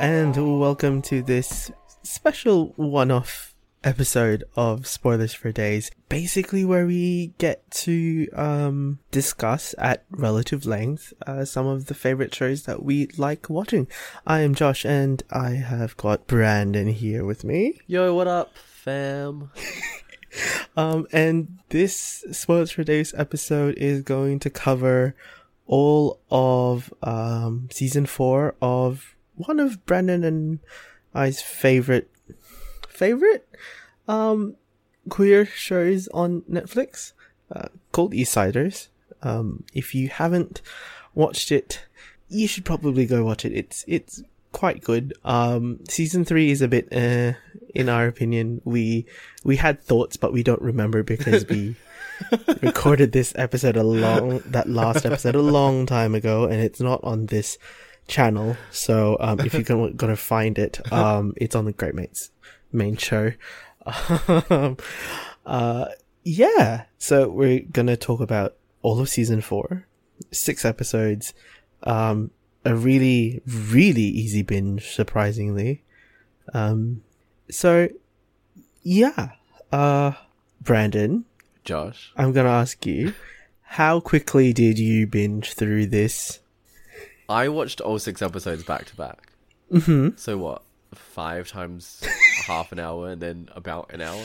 And welcome to this special one-off episode of Spoilers for Days. Basically where we get to um discuss at relative length uh, some of the favorite shows that we like watching. I am Josh and I have got Brandon here with me. Yo, what up, fam? Um and this Spoilers for Days episode is going to cover all of um season 4 of one of Brandon and I's favorite favorite um queer shows on Netflix uh, called Eastsiders. Um if you haven't watched it, you should probably go watch it. It's it's quite good. Um season 3 is a bit uh in our opinion. We we had thoughts but we don't remember because we recorded this episode a long that last episode a long time ago and it's not on this channel so um if you're gonna, gonna find it um it's on the great mates main show um, uh yeah so we're gonna talk about all of season four six episodes um a really really easy binge surprisingly um so yeah uh brandon Josh. I'm gonna ask you, how quickly did you binge through this? I watched all six episodes back to back. Mm-hmm. So what? Five times half an hour and then about an hour?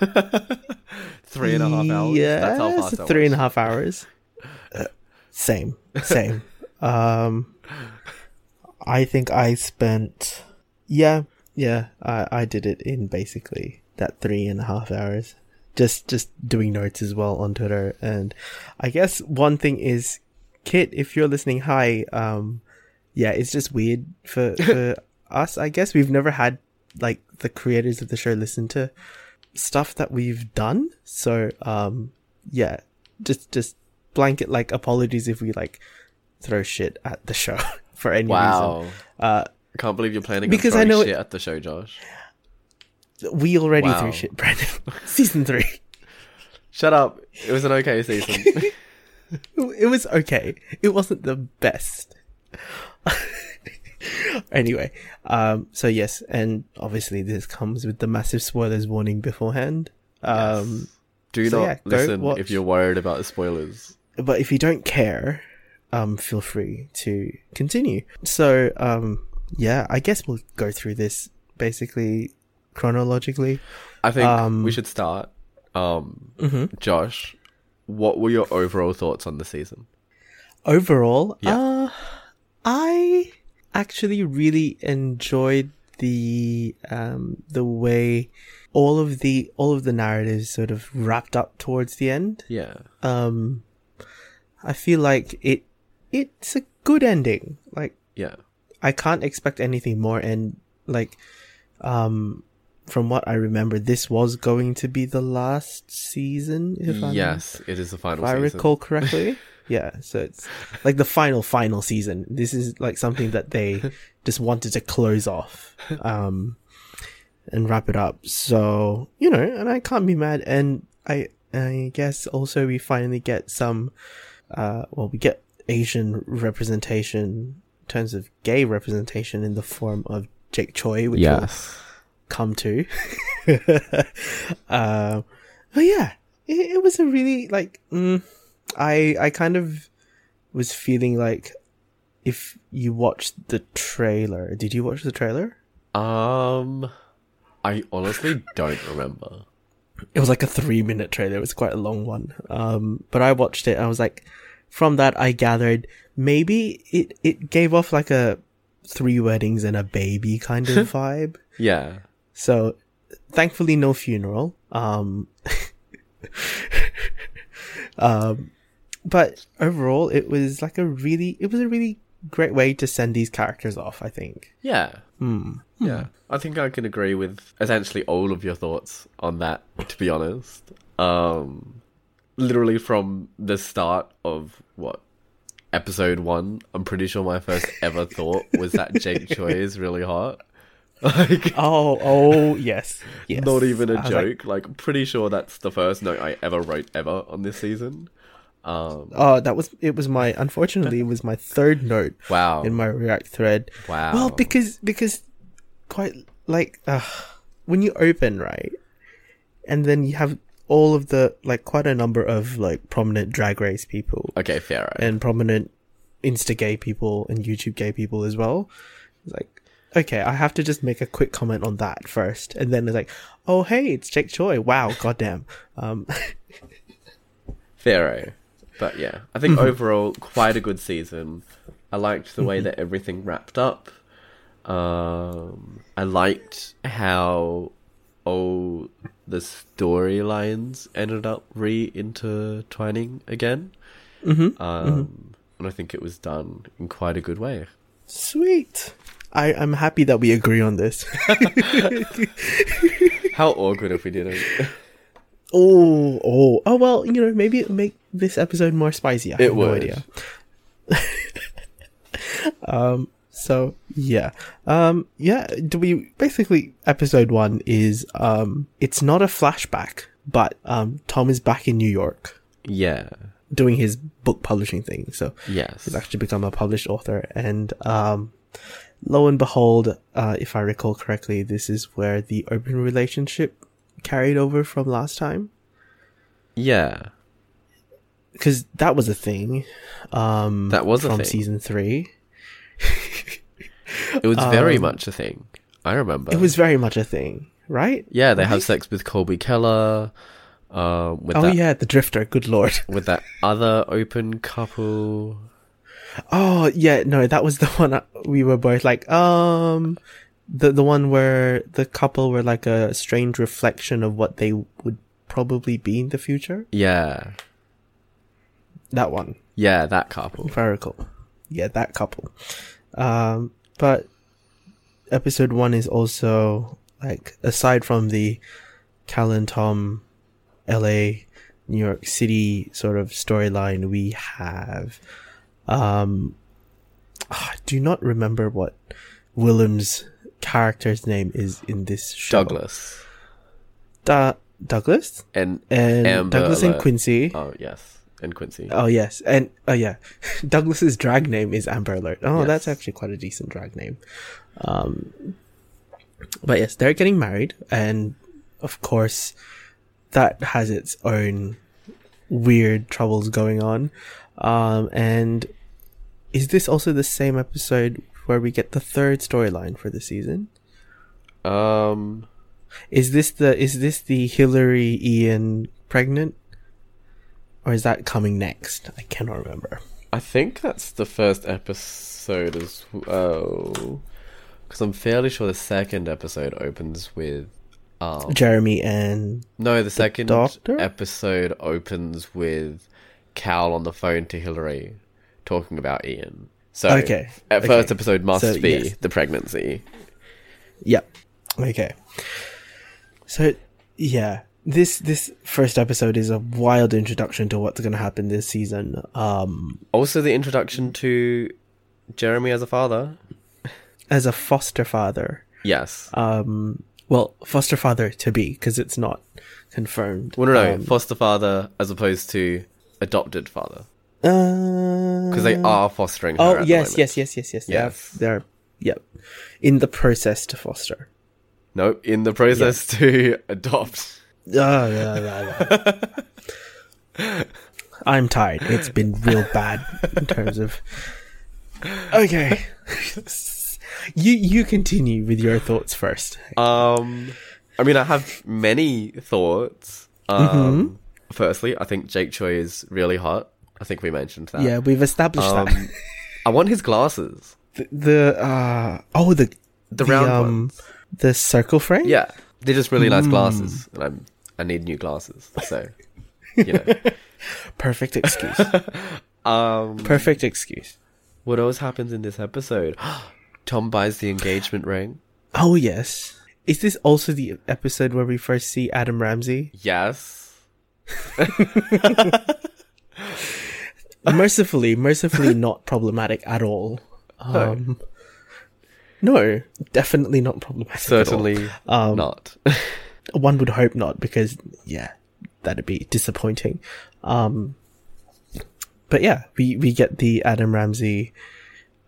Three and a half hours? Yeah, That's how fast three and a half hours. Uh, same, same. um, I think I spent, yeah, yeah, I I did it in basically that three and a half hours. Just just doing notes as well on Twitter, and I guess one thing is, Kit, if you're listening, hi. Um, yeah, it's just weird for for us. I guess we've never had like the creators of the show listen to stuff that we've done. So um yeah, just just blanket like apologies if we like throw shit at the show for any Wow. reason. Uh I can't believe you're planning Because on I know it- shit at the show, Josh. we already Wow. threw shit, Brandon. Season three. Shut up. It was an okay season. It was okay. It wasn't the best. anyway, um so yes, and obviously this comes with the massive spoilers warning beforehand. Um Do So not yeah, listen watch. if you're worried about the spoilers. but if you don't care, um, feel free to continue. So, um, yeah, I guess we'll go through this basically chronologically. I think Um, we should start. Um, Mm-hmm. Josh, what were your overall thoughts on the season? Overall, Yeah. uh, I actually really enjoyed the um the way all of the all of the narratives sort of wrapped up towards the end. Yeah. Um, I feel like it it's a good ending. Like Yeah. I can't expect anything more and like um from what I remember this was going to be the last season if I'm, yes, it is the final. if final I recall correctly. yeah, so it's like the final final season. This is like something that they just wanted to close off um and wrap it up. So, you know, and I can't be mad and I I guess also we finally get some uh well we get Asian representation in terms of gay representation in the form of Jake Choi, which Yes. Come to. um, but yeah, it, it was a really like mm, I I kind of was feeling like if you watched the trailer, did you watch the trailer? Um, I honestly don't remember. It was like a three minute trailer. It was quite a long one. Um, but I watched it. and I was like, from that, I gathered maybe it it gave off like a three weddings and a baby kind of vibe. Yeah. So thankfully no funeral. Um um but overall it was like a really it was a really great way to send these characters off, I think. Yeah. Hmm. Yeah. I think I can agree with essentially all of your thoughts on that, to be honest. Um, literally from the start of what episode one, I'm pretty sure my first ever thought was that Jake Choi is really hot. Like, Oh, oh yes. Yes. not even a was like, joke. Like, pretty sure that's the first note I ever wrote ever on this season. Um, Oh, that was it. Was my unfortunately it was my third note wow. in my React thread. wow. Well, because because quite like uh, when you open right, and then you have all of the like quite a number of like prominent drag race people okay, fair. Right? and prominent Insta gay people and YouTube gay people as well. It's like, okay, I have to just make a quick comment on that first, and then it's like, oh hey, it's Jake Choi. Wow, goddamn. Um, Fair, right? But yeah, I think overall quite a good season. I liked the way that everything wrapped up. Um, I liked how all the storylines ended up re-intertwining again. mhm. Um, and I think it was done in quite a good way. Sweet. I I'm happy that we agree on this. How awkward if we didn't. oh, oh, oh. Well, you know, maybe it'll make this episode more spicy. I have It no would. idea. um. So yeah. Um. Yeah. Do we basically episode one is um. It's not a flashback, but um. Tom is back in New York yeah. doing his book publishing thing. So Yes. he's actually become a published author, and um. Lo and behold, uh, if I recall correctly, this is where the open relationship carried over from last time. Yeah. because that was a thing. Um, That was a from season three. It was very Um, much a thing. I remember. It was very much a thing, right? Yeah, they have sex with Colby Keller. Um, with Oh that yeah, the Drifter. Good lord. with that other open couple. Oh yeah, no, that was the one I- we were both like, um, the the one where the couple were like a strange reflection of what they would probably be in the future. Yeah, That one, yeah, that couple. I recall. Yeah, that couple. Um, but episode one is also like aside from the Cal and Tom, L.A., New York City sort of storyline, we have. Um, ah, I do not remember what Willam's character's name is in this show. Douglas Da- Douglas and and Amber Douglas and Quincy. oh yes, and Quincy. Oh yes, and oh yeah, Douglas's drag name is Amber Alert. Oh, Yes. that's actually quite a decent drag name. Um, but yes, they're getting married, and of course, that has its own weird troubles going on. Um, and is this also the same episode where we get the third storyline for the season? Um, Is this the is this the Hillary Ian pregnant, or is that coming next? I cannot remember. I think that's the first episode as well, because I'm fairly sure the second episode opens with. Um, Jeremy and no, the second doctor? episode opens with Cal on the phone to Hillary, talking about Ian. So, Okay, at okay. first episode must So, be yes. the pregnancy. Yep. Okay. So yeah, this this first episode is a wild introduction to what's going to happen this season. Um, Also, the introduction to Jeremy as a father. as a foster father. Yes. Um, well, foster father to be because it's not confirmed. Well, no, no, Um, foster father as opposed to adopted father, because because they are fostering. Uh, Oh the yes, yes, yes, yes, yes. They're, Yes. they're yep in the process to foster. No, in the process to adopt. Oh, yeah, yeah, yeah. I'm tired. It's been real bad in terms of. Okay, you you continue with your thoughts first. Um, I mean, I have many thoughts. Um, Mm-hmm. Firstly, I think Jake Choi is really hot. I think we mentioned that. Yeah, we've established that. Um, I want his glasses, The, the uh oh the the, round um, ones. the circle frame. Yeah, they're just really nice Mm. glasses, and I'm I need new glasses. So, you know. perfect excuse. Um, perfect excuse. what else happens in this episode? Tom buys the engagement ring. Oh yes. Is this also the episode where we first see Adam Ramsey? Yes. mercifully, mercifully not problematic at all. Um, no, definitely not problematic. at all. Certainly Um, not. One would hope not, because yeah, that'd be disappointing. Um, but yeah, we we get the Adam Ramsey,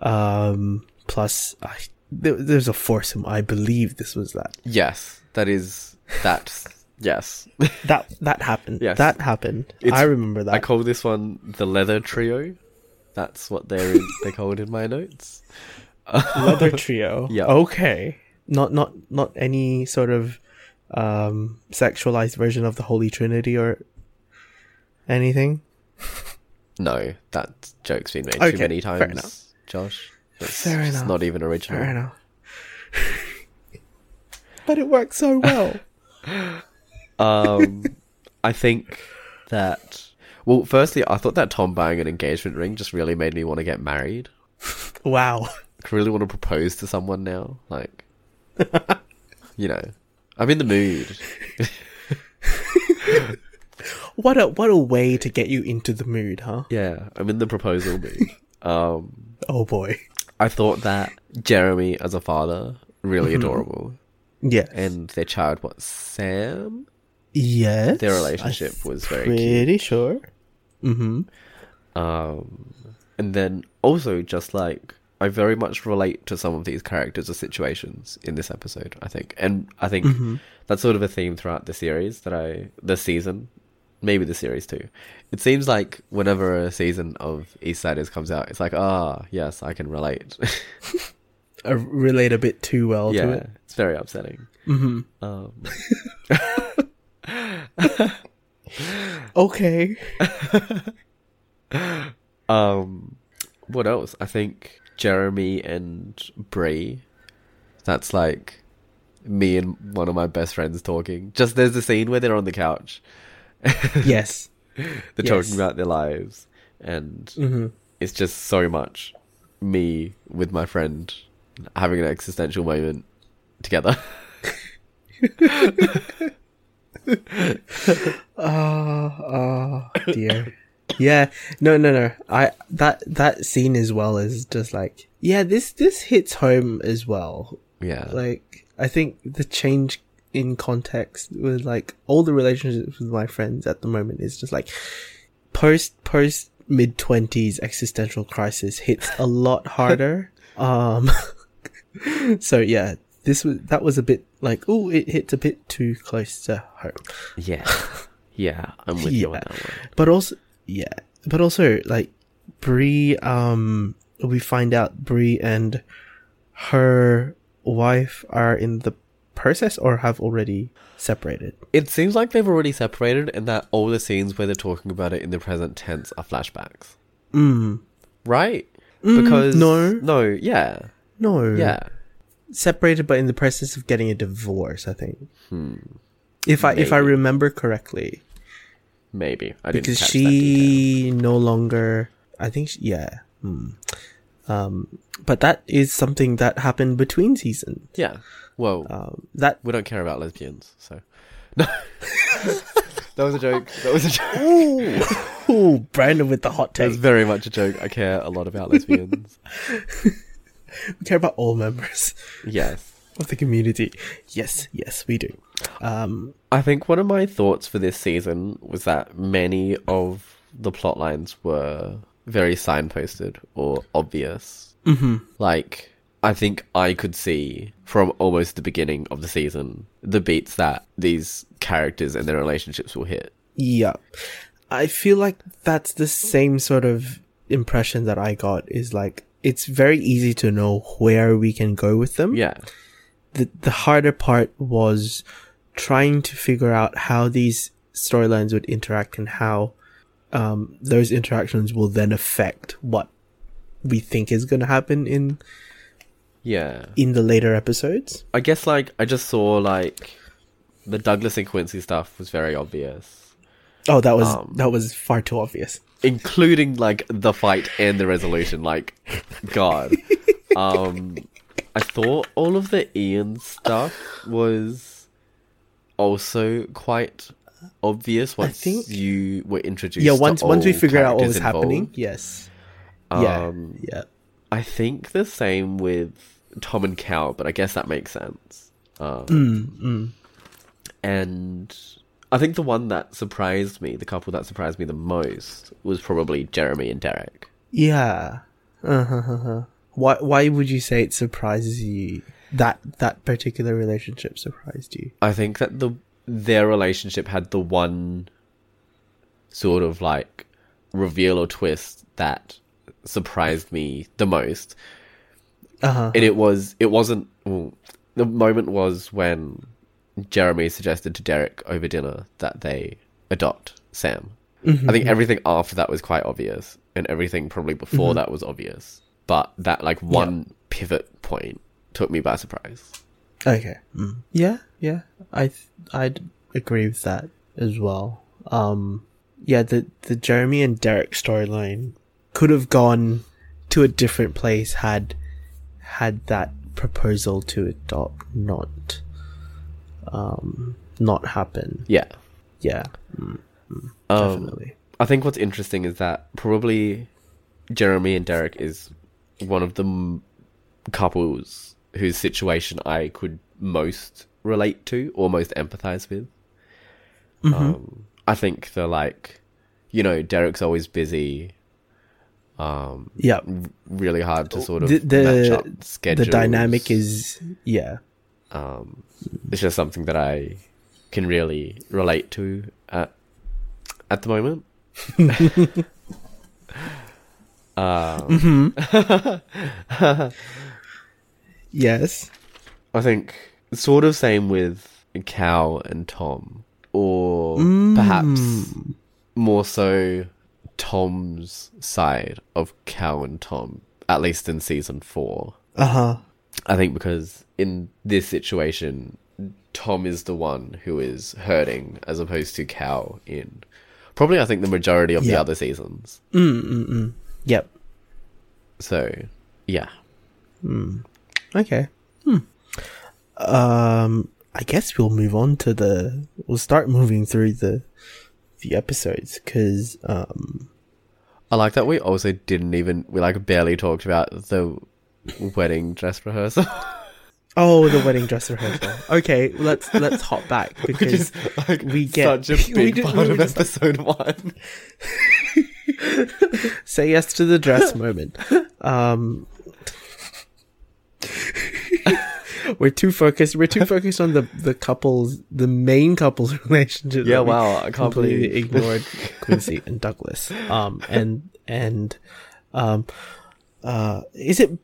um, plus I, there, there's a foursome. I believe this was that. Yes, that is that. Yes, That that happened. Yes. that happened. It's- I remember that. I call this one the leather trio. That's what they're in, they called in my notes. Leather trio. Yeah. Okay. Not not not any sort of um sexualized version of the Holy Trinity or anything. No, that joke's been made Okay, too many fair times, enough. Josh. It's Fair enough. not even original. Fair enough. but it works so well. Um, I think that. Well, firstly, I thought that Tom buying an engagement ring just really made me want to get married. wow. I really want to propose to someone now. Like, you know, I'm in the mood. What a what a way to get you into the mood, huh? Yeah, I'm in the proposal mood. Um, Oh boy. I thought that Jeremy as a father really Mm-hmm. adorable, Yes. and their child, what Sam, yes. their relationship was very cute. pretty sure. Mm-hmm. Um, and then also just like I very much relate to some of these characters or situations in this episode. I think, and I think Mm-hmm. that's sort of a theme throughout the series that I the season, maybe the series too. It seems like whenever a season of East Eastsiders comes out, it's like ah yes, I can relate. I relate a bit too well to yeah, it. it's very upsetting. Mm-hmm. Um, Okay. um, what else? I think Jeremy and Brie. That's like me and one of my best friends talking. Just there's a scene where they're on the couch. yes. They're Yes. talking about their lives, and Mm-hmm. it's just so much me with my friend having an existential moment together. Oh, oh dear. yeah. No, no, no. I that that scene as well is just like yeah. This this hits home as well. yeah, Like I think the change in context with like all the relationships with my friends at the moment is just like post post mid twenties existential crisis hits a lot harder. um. so yeah, this was that was a bit like oh it hits a bit too close to home. yeah, yeah. I'm with you on that one. but also yeah but also like Brie um we find out Brie and her wife are in the process or have already separated It seems like they've already separated, and that all the scenes where they're talking about it in the present tense are flashbacks, mm right? Mm, Because no. no, yeah, no yeah. Separated but in the process of getting a divorce i think Hmm. if i if i remember correctly Maybe I didn't because catch that she no longer i think she, yeah hmm. um but that is something that happened between seasons Yeah. Well, um that we don't care about lesbians, so no. that was a joke. That was a joke. Ooh, Ooh, Brandon with the hot That's take. very much a joke. I care a lot about lesbians. We care about all members yes. of the community. Yes, yes, we do. Um, I think one of my thoughts for this season was that many of the plot lines were very signposted or obvious. mhm. Like, I think I could see from almost the beginning of the season the beats that these characters and their relationships will hit. yeah. I feel like that's the same sort of impression that I got is like it's very easy to know where we can go with them. Yeah. The the harder part was trying to figure out how these storylines would interact and how um, those interactions will then affect what we think is going to happen in Yeah. in the later episodes. I guess like I just saw like the Douglas and Quincy stuff was very obvious, Oh, that was Um, that was far too obvious. Including like the fight and the resolution. Like, God, um, I thought all of the Ian stuff was also quite obvious once think- you were introduced. Yeah, to once once we all figured out what was happening, involved. yes. yeah, Um, yeah. I think the same with Tom and Cal, but I guess that makes sense. Um, Mm, mm. and I think the one that surprised me, the couple that surprised me the most, was probably Jeremy and Derek. Yeah. Uh-huh. Why why would you say it surprises you that that particular relationship surprised you? I think that the their relationship had the one sort of like reveal or twist that surprised me the most. Uh-huh. And it was it wasn't well, the moment was when Jeremy suggested to Derek over dinner that they adopt Sam. I think everything after that was quite obvious, and everything probably before that was obvious. But that like one pivot point took me by surprise. Okay. Mm. Yeah, yeah. I th- I'd agree with that as well. Um yeah, the the Jeremy and Derek storyline could have gone to a different place had had that proposal to adopt not um not happen. Yeah. Yeah. Mm, Um, definitely. I think what's interesting is that probably Jeremy and Derek is one of the m- couples whose situation I could most relate to or most empathize with. Um, I think they're like, you know, Derek's always busy. Um, yeah. really hard to sort of The- the- match up The dynamic is yeah. Um, it's just something that I can really relate to at at the moment. um, Yes. I think sort of same with Cal and Tom, or perhaps more so Tom's side of Cal and Tom, at least in season four. Uh-huh. I think because in this situation, Tom is the one who is hurting as opposed to Cal in probably I think the majority of the other seasons. Yep. So yeah, Okay. Hmm. Um, I guess we'll move on to the. We'll start moving through the the episodes because um I like that we also didn't even we like barely talked about the wedding dress rehearsal, oh the wedding dress rehearsal. Okay, let's let's hop back because is like we get- such a we big part of episode one. say yes to the dress moment. Um, we're too focused. We're too focused on the the couples, the main couples relationship. Yeah, wow, I can't completely believe- ignored Quincy and Douglas. Um, and and um, uh, is it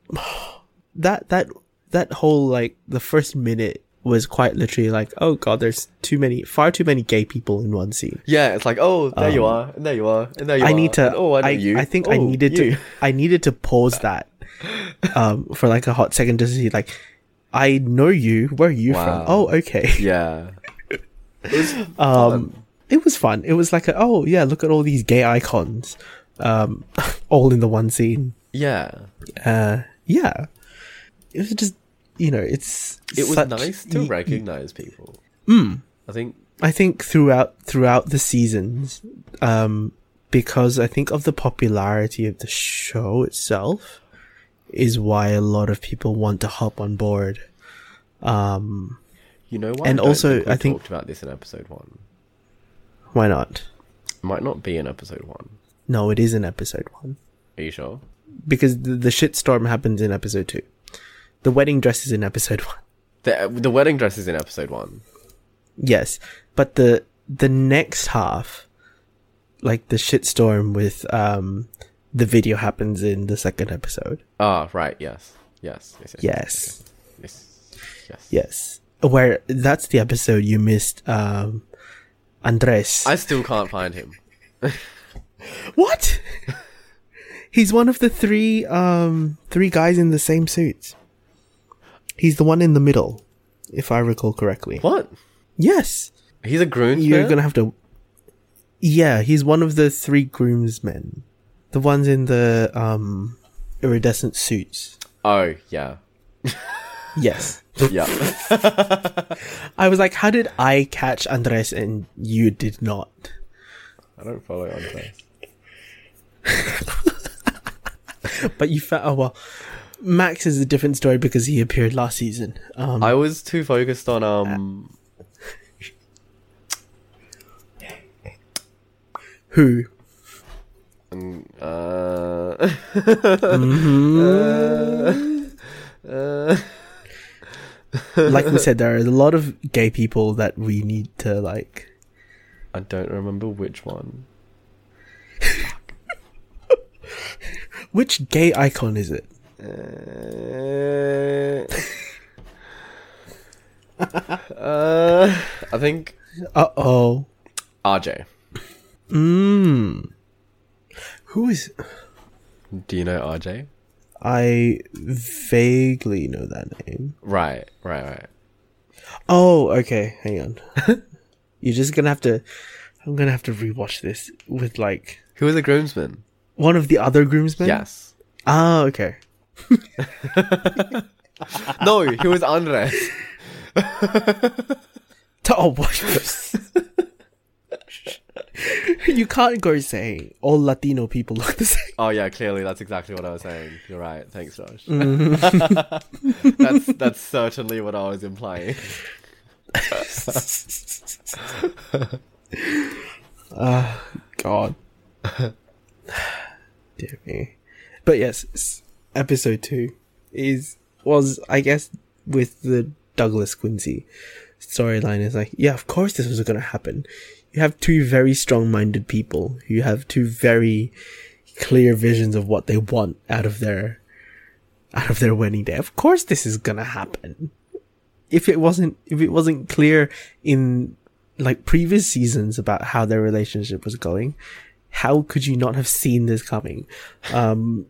that that that whole like the first minute was quite literally like, oh god, there's too many, far too many gay people in one scene. Yeah, it's like oh there you are, and there you are, and there you Um, I are. need to. and, oh, I know I, you. I think I Oh, needed you. to. I needed to pause that, um, for like a hot second just to see like, I know you. Where are you Wow. from? Oh, okay. Yeah. It was Um, fun. it was fun. It was like, a, oh yeah, look at all these gay icons, um, all in the one scene. Yeah. Uh, yeah, it was just, you know, it's. It was such- nice to y- recognize people. Mm. I think I think throughout throughout the seasons, um, because I think of the popularity of the show itself, is why a lot of people want to hop on board. Um, you know why. And I also, think we I think- talked about this in episode one. why not? Might not be in episode one. No, it is in episode one Are you sure? because the, the shitstorm happens in episode two. The wedding dress is in episode one. The the wedding dress is in episode one. Yes, but the the next half, like the shitstorm with um, the video happens in the second episode. Ah, oh, right. Yes. Yes. Yes. Yes. Yes. Yes. yes. Where that's the episode you missed. Um, Andres. I still can't find him. what? He's one of the three um three guys in the same suits. He's the one in the middle, if I recall correctly. What? Yes. He's a groomsman. You're gonna have to Yeah, he's one of the three groomsmen. The ones in the um iridescent suits. Oh yeah. Yes. Yeah. I was like, how did I catch Andres and you did not? I don't follow Andres. But you found, oh well, Max is a different story because he appeared last season. Um, I was too focused on um Who? Mm, uh, uh, Like we said, there are a lot of gay people that we need to like. I don't remember which one. Which gay icon is it? Uh, uh, I think Uh oh. RJ. Mmm. Who is? Do you know RJ? I vaguely know that name. Right, right, right. Oh, okay. Hang on. You're just gonna have to. I'm gonna have to rewatch this with like Who was the groomsmen? one of the other groomsmen. Yes. Ah, okay. No, he was Andres. Oh, what? you can't go saying all Latino people look the same. Oh yeah, clearly that's exactly what I was saying. You're right. Thanks, Josh. Mm-hmm. that's that's certainly what I was implying. God. Dear me. But yes, episode two is was I guess with the Douglas Quincy storyline is like, yeah, of course this was gonna happen. You have two very strong minded people. You have two very clear visions of what they want out of their out of their wedding day. Of course this is gonna happen. If it wasn't if it wasn't clear in like previous seasons about how their relationship was going, how could you not have seen this coming? Um,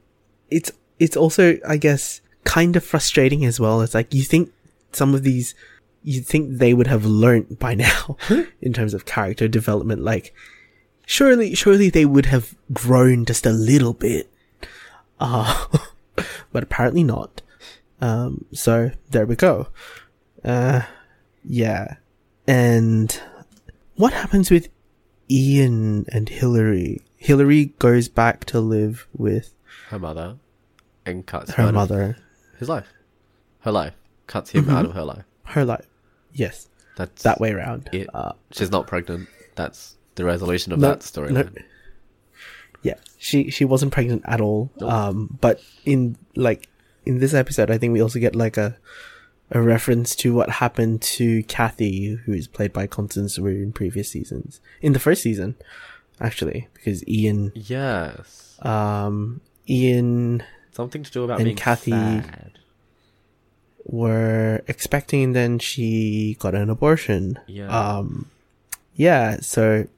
it's it's also, I guess, kind of frustrating as well. It's like you think some of these, you think they would have learnt by now in terms of character development. Like, surely, surely they would have grown just a little bit, uh, but apparently not. Um, so there we go. Uh, yeah, and what happens with Ian and Hillary? Hillary goes back to live with Her mother, and cuts her mother. his life. Her life cuts him out of her life. Her life. Yes, That's that way around. It. Uh, She's not pregnant. That's the resolution of No, that storyline. yeah, she she wasn't pregnant at all. Um, but in like in this episode, I think we also get like a a reference to what happened to Kathy, who is played by Constance Wu in previous seasons. In the first season, actually, because Ian, Yes, um, Ian something to do about And being Kathy- sad. were expecting, and then she got an abortion. Yeah. Um, yeah. So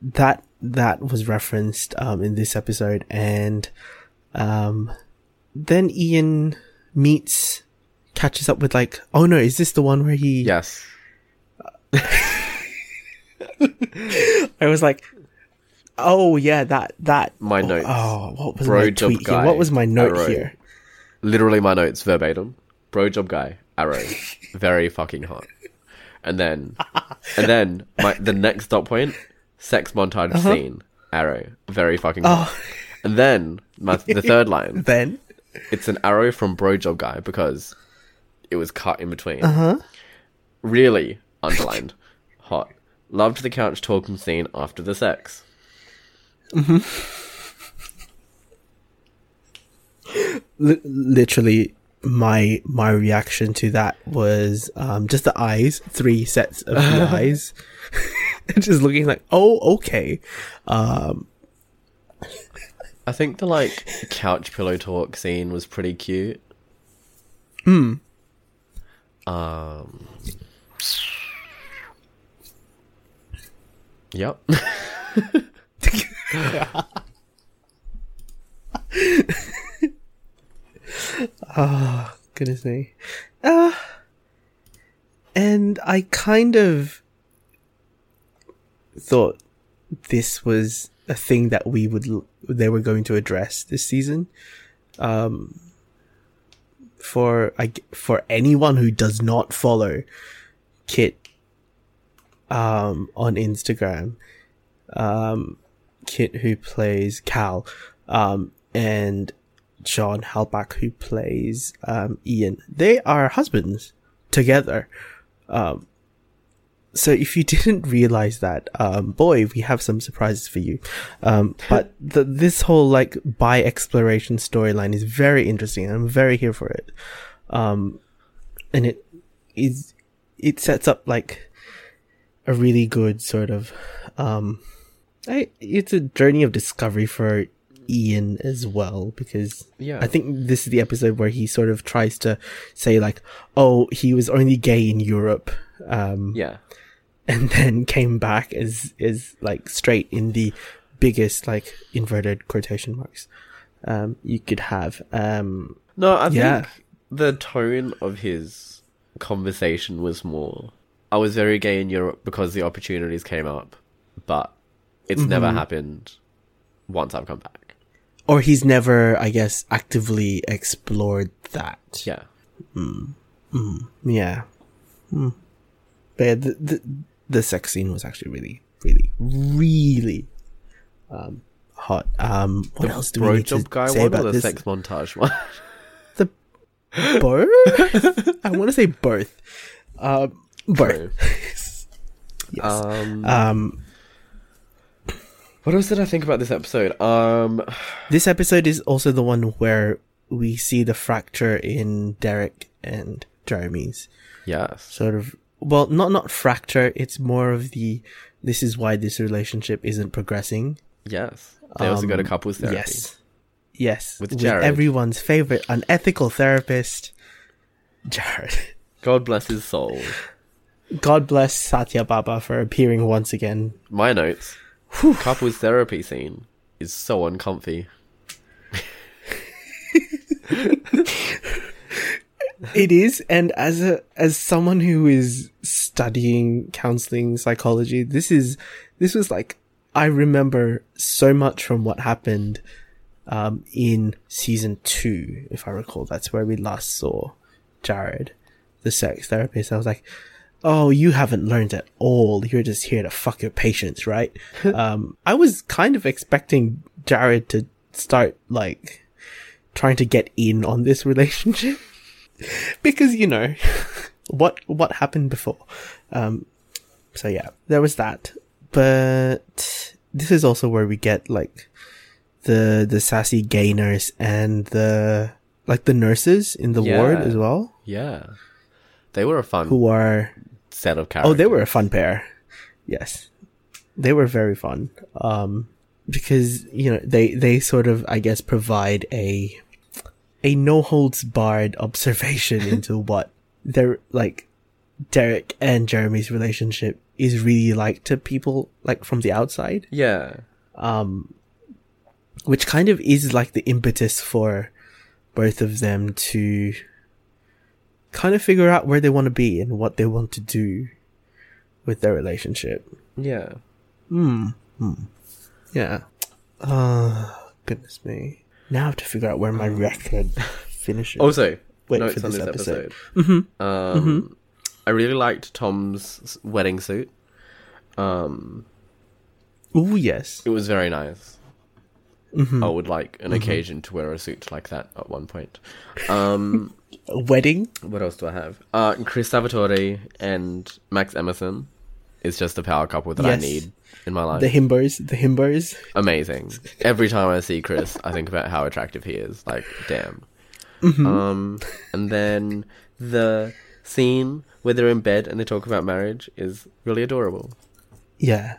that that was referenced um in this episode, and um, then Ian meets, catches up with like, oh no, is this the one where he? Yes. I was like, oh yeah, that that. My oh, notes. Oh, what was Bro my job tweet here? guy, What was my note arrow. here? Literally my notes verbatim. Bro job guy, arrow. Very fucking hot. And then and then my the next dot point, sex montage scene, arrow. Very fucking hot. Oh, And then my the third line, then it's an arrow from bro job guy because it was cut in between. uh huh. Really underlined. Hot. Loved the couch talking scene after the sex. Li- literally my my reaction to that was um just the eyes three sets of the eyes just looking like oh okay um I think the like couch pillow talk scene was pretty cute. hmm Um. Yep. oh goodness me. Uh and i kind of thought this was a thing that we would they were going to address this season. Um for I for anyone who does not follow Kit um on Instagram um Kit who plays Cal um and John Halbach who plays um Ian they are husbands together um so if you didn't realize that, um, boy, we have some surprises for you. Um, but the, this whole like bi exploration storyline is very interesting. and I'm very here for it. Um, and it is, it sets up like a really good sort of, um, I, it's a journey of discovery for Ian as well because Yeah. I think this is the episode where he sort of tries to say like, oh, he was only gay in Europe. Um, Yeah. and then came back as is like straight in the biggest like inverted quotation marks um you could have um No, I think the tone of his conversation was more. I was very gay in Europe because the opportunities came up, but it's Mm-hmm. never happened once I've come back. or he's never i guess actively explored that. Yeah. yeah. Hmm. but yeah, the, the the sex scene was actually really really really um hot. Um what else do we need to guy say about the this? sex montage one? the birth? I want to say birth. Um birth. Yes. Um, um what else did I think about this episode? Um, This episode is also the one where we see the fracture in Derek and Jeremy's yes. sort of well, not not fracture. It's more of the this is why this relationship isn't progressing. Yes. They also go to Um, couples therapy. Yes, yes, With Jared. everyone's favorite unethical therapist, Jared. God bless his soul. God bless Satya Baba for appearing once again. My notes. Couples therapy scene is so uncomfy. It is, and as a as someone who is studying counseling psychology, this is this was like I remember so much from what happened um, in season two, if I recall. That's where we last saw Jared, the sex therapist. I was like, "Oh, you haven't learned at all. You're just here to fuck your patients, right?" um, I was kind of expecting Jared to start like trying to get in on this relationship because you know what what happened before um so yeah there was that but this is also where we get like the the sassy gay nurse and the like the nurses in the ward as well Yeah. They were a fun who are set of characters. oh they were a fun pair yes they were very fun um because you know they they sort of i guess provide a a no holds barred observation into what their like Derek and Jeremy's relationship is really like to people like from the outside Yeah. um which kind of is like the impetus for both of them to kind of figure out where they want to be and what they want to do with their relationship Yeah. Hmm. Hmm. Yeah. Uh, goodness me. Now I have to figure out where my record finishes. Also, Wait notes for on this this episode. episode. Mhm. Um, I really liked Tom's wedding suit. Um, Ooh, yes. it was very nice. Mhm. I would like an occasion to wear a suit like that at one point. Um, wedding? what else do I have? Uh, Chris Salvatore and Max Emerson is just the power couple that I need in my life. The himbos, The himbos. Amazing. Every time I see Chris, I think about how attractive he is. Like, damn. Mm-hmm. Um, and then the scene where they're in bed and they talk about marriage is really adorable. Yeah.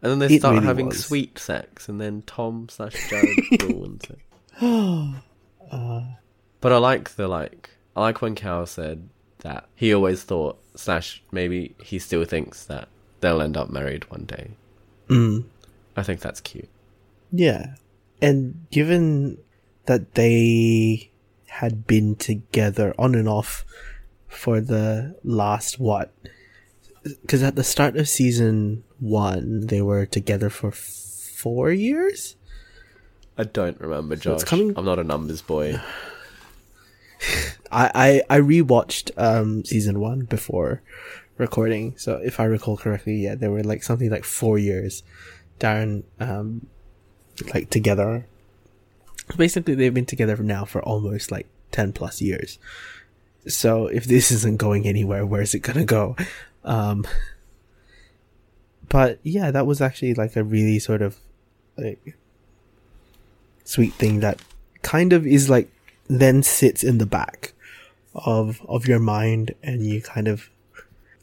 And then they It start really having was. sweet sex, and then Tom slash Jared ruins it. Uh, But I like the like. I like when Cal said that he always thought slash maybe he still thinks that they'll end up married one day. mm. I think that's cute. Yeah. And given that they had been together on and off for the last what? Because at the start of season one, they were together for four years? I don't remember, So Josh. it's coming- I'm not a numbers boy. I, I, I rewatched um season one before recording. So if I recall correctly, yeah, they were like something like four years down um like together. Basically they've been together now for almost like ten plus years. So if this isn't going anywhere, where's it gonna go? Um but yeah, that was actually like a really sort of like sweet thing that kind of is like then sits in the back of of your mind and you kind of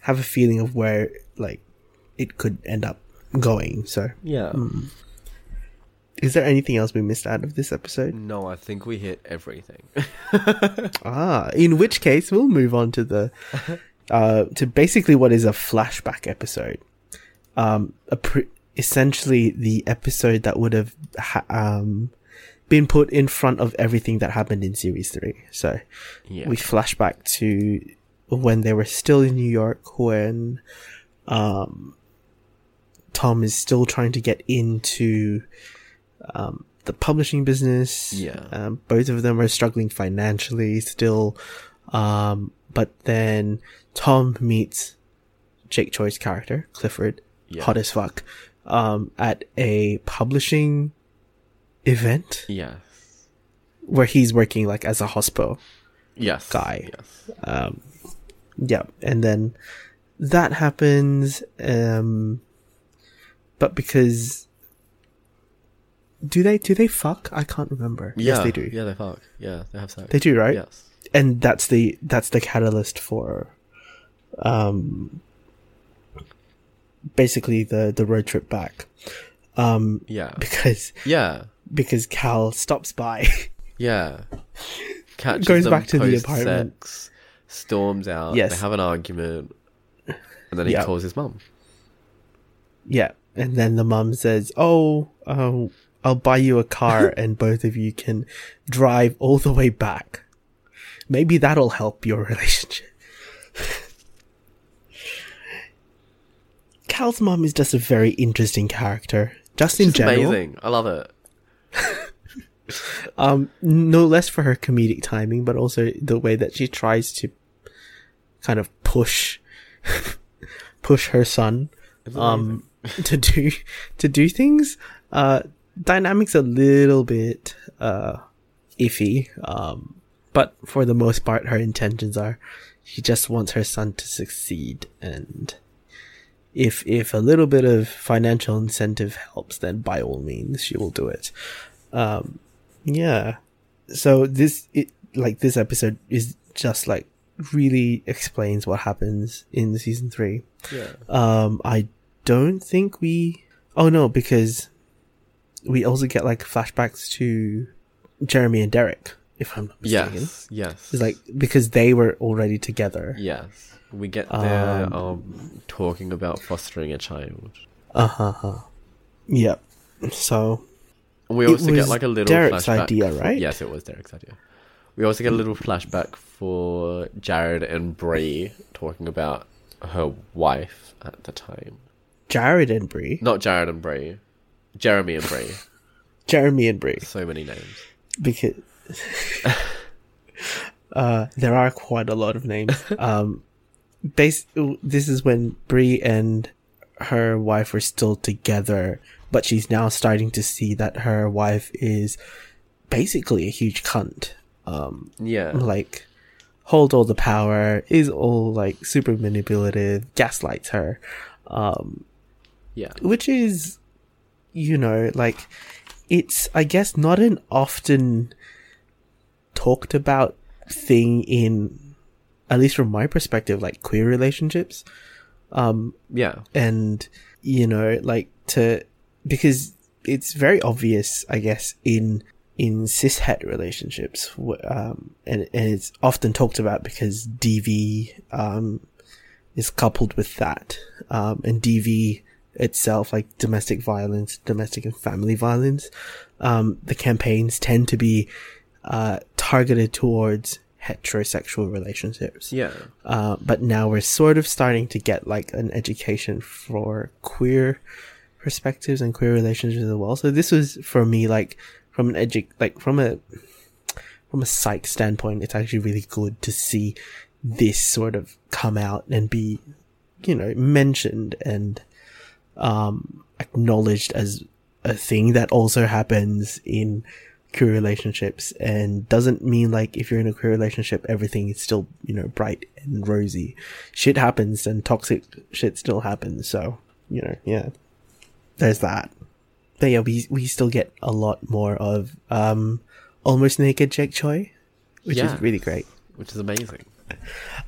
have a feeling of where like it could end up going. So Yeah. is there anything else we missed out of this episode? No, I think we hit everything. Ah, in which case we'll move on to the uh to basically what is a flashback episode. Um, a pre- essentially the episode that would have ha- um been put in front of everything that happened in series three. So yeah. we flash back to when they were still in New York when um Thom is still trying to get into um the publishing business. Yeah. Um both of them are struggling financially still. Um but then Thom meets Jake Choi's character, Clifford, Yeah. hot as fuck, um, at a publishing event Yes. where he's working like as a hospital Yes. Guy. Yes. Um, yeah, and then that happens. Um, but because do they do they fuck? I can't remember. Yeah. Yes, they do. Yeah, they fuck. Yeah, they have sex. They do, right? Yes. And that's the that's the catalyst for, um, basically the the road trip back. Um, Yeah. because Yeah. Because Cal stops by. Yeah. Catches Goes back to the apartment. Storms out. Yes. They have an argument. And then he Yeah. calls his mum. Yeah, and then the mum says, "Oh, uh, I'll buy you a car, and both of you can drive all the way back. Maybe that'll help your relationship." Cal's mum is just a very interesting character, just in general. amazing. I love it. Um, no less for her comedic timing, but also the way that she tries to kind of push, push her son, um, to do, to do things. Uh, dynamics a little bit, uh, iffy. Um, but for the most part, her intentions are, she just wants her son to succeed and, if, if a little bit of financial incentive helps, then by all means, she will do it. Um, yeah. So this, it, like this episode is just like really explains what happens in season three. Yeah. Um, I don't think we. Oh no, because we also get like flashbacks to Jeremy and Derek, if I'm not mistaken. Yes. Yes. It's like because they were already together. Yes. We get there Um, um, talking about fostering a child. Uh huh. Yep. So we also get like a little Derek's flashback. idea, right? yes, it was Derek's idea. We also get a little flashback for Jared and Bree talking about her wife at the time. Jared and Brie, Not Jared and Bree. Jeremy and Bree. Jeremy and Brie, So many names. because uh, there are quite a lot of names. Um, base. This is when Brie and her wife were still together, but she's now starting to see that her wife is basically a huge cunt. Um, Yeah. like hold all the power, is all like super manipulative, gaslights her. Um, Yeah. which is, you know, like it's I guess not an often talked about thing in at least from my perspective, like queer relationships. Um, Yeah. and you know like to because it's very obvious i guess in in cishet relationships um and, and it's often talked about because dv um is coupled with that um and dv itself like domestic violence domestic and family violence um the campaigns tend to be uh targeted towards heterosexual relationships Yeah. uh, but now we're sort of starting to get like an education for queer perspectives and queer relationships as well. So this was for me like from an edu- like from a from a psych standpoint, it's actually really good to see this sort of come out and be, you know, mentioned and um acknowledged as a thing that also happens in queer relationships and doesn't mean like if you're in a queer relationship everything is still you know bright and rosy shit happens and toxic shit still happens so you know, yeah. There's that. But yeah, we we still get a lot more of um almost naked Jake Choi, which Yeah. is really great. which is amazing.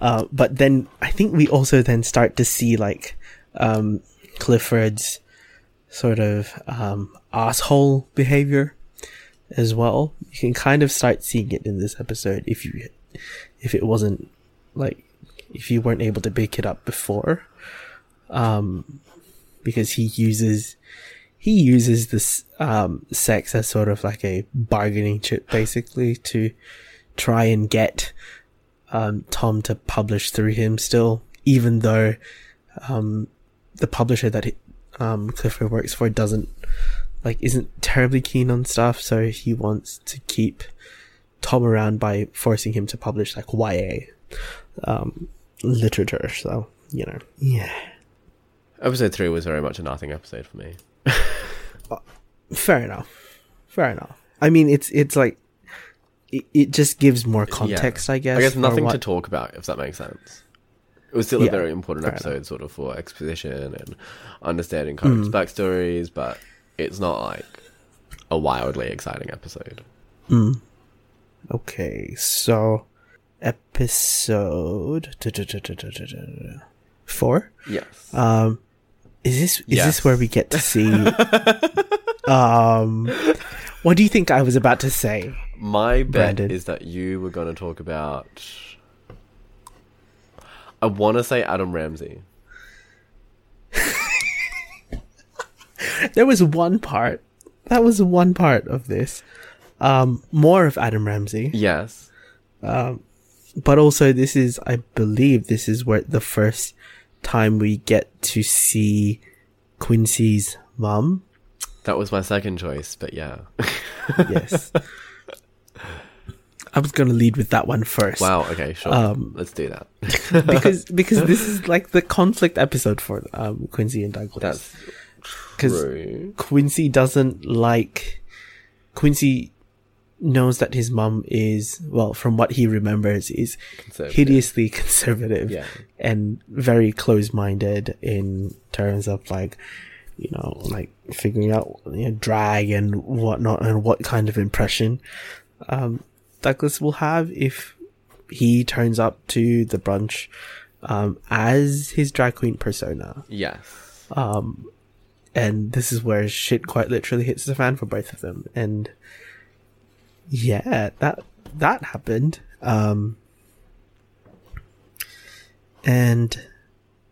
Uh, but then I think we also then start to see like um, Clifford's sort of um, asshole behavior as well. You can kind of start seeing it in this episode if you if it wasn't like if you weren't able to pick it up before, um, because he uses he uses this um, sex as sort of like a bargaining chip, basically to try and get um, Thom to publish through him still, even though um, the publisher that he, um, Clifford works for doesn't like isn't terribly keen on stuff, so he wants to keep Thom around by forcing him to publish like YA um, literature. So you know, yeah, Episode three was very much a nothing episode for me. fair enough, fair enough. I mean, it's it's like it, it just gives more context, I guess. I guess for nothing to talk about, if that makes sense. It was still a Yeah, very important fair episode, sort of for exposition and understanding characters' Mm. backstories, but it's not like a wildly exciting episode. Mm. Okay, so episode four. Yes. Um, is this is Yes. this where we get to see? um, what do you think I was about to say? My bet Brandon. is that you were going to talk about. I want to say Adam Ramsey. There was one part. That was one part of this. Um, more of Adam Ramsey, Yes. but also this is, I believe, this is where the first time we get to see Quincy's mum. That was my second choice, but yeah. Yes. I was going to lead with that one first. wow, okay, sure. Um, Let's do that. because because this is like the conflict episode for um, Quincy and Douglas. That's because. Quincy doesn't like Quincy knows that his mum is well from what he remembers is Conservative. hideously conservative Yeah. and very close-minded in terms of like you know like figuring out you know, drag and whatnot and what kind of impression um, Douglas will have if he turns up to the brunch um, as his drag queen persona Yes. um, and this is where shit quite literally hits the fan for both of them. And yeah, that that happened. Um, and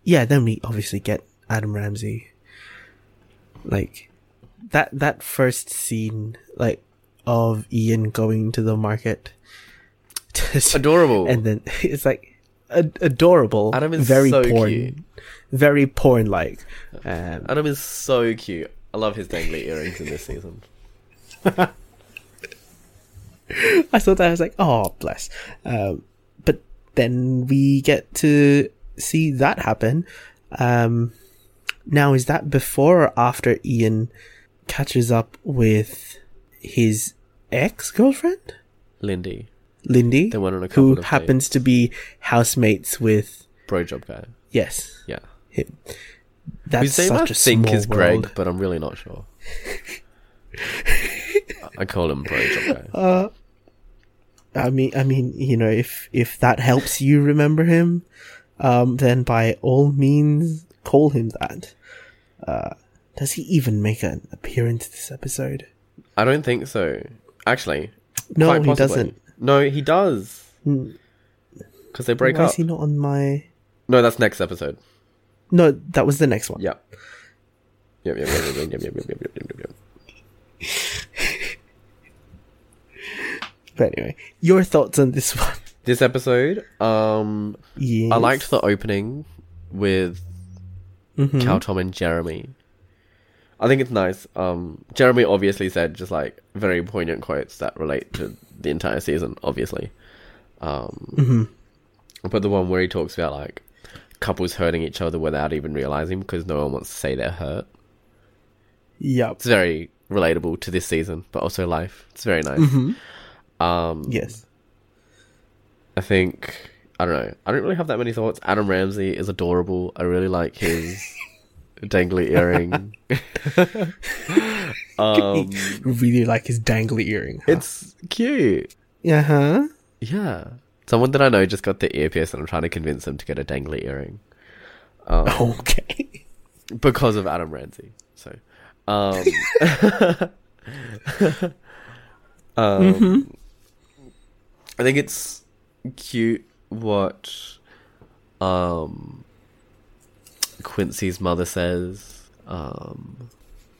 yeah, then we obviously get Adam Ramsey. Like that that first scene, like of Ian going to the market, Adorable. and then it's like ad- adorable, Adam is very so porn, cute. Very porn like. Um, Adam is so cute. I love his dangly earrings in this season. I thought that I was like, oh, bless. Um, but then we get to see that happen. Um, now, is that before or after Ian catches up with his ex girlfriend, Lindy, Lindy, They went on a couple who happens to be housemates with bro job guy. yes Yeah. Him. That's Whose name such I a think is Greg, world. but I'm really not sure. I call him bro guy. I mean, I mean, you know, if if that helps you remember him, um, then by all means call him that. Uh, does he even make an appearance this episode? I don't think so. Actually, No, he possibly. doesn't. No, he does. Hmm. Because they break Why up. is he not on my? No, that's next episode. No, that was the next one. Yep. Yep, yep, yep, yep, yep, yep, yep, yep, yep, yep, yep. But anyway, your thoughts on this one? This episode, um, Yes. I liked the opening with Mhm. Cal, Thom, and Jeremy. I think it's nice. Um, Jeremy obviously said just like very poignant quotes that relate to the entire season, obviously. Um, Mhm. but the one where he talks about like couples hurting each other without even realizing because no one wants to say they're hurt. Yep. It's very relatable to this season, but also life. It's very nice. Mhm. Um, Yes. I think I don't know. I don't really have that many thoughts. Adam Ramsey is adorable. I really like his dangly earring. um, really like his dangly earring. huh? it's cute. uh huh. Yeah. Someone that I know just got the earpiece and I'm trying to convince them to get a dangly earring. Um, Okay. because of Adam Ramsey. So, um, um, I think it's cute what um Quincy's mother says um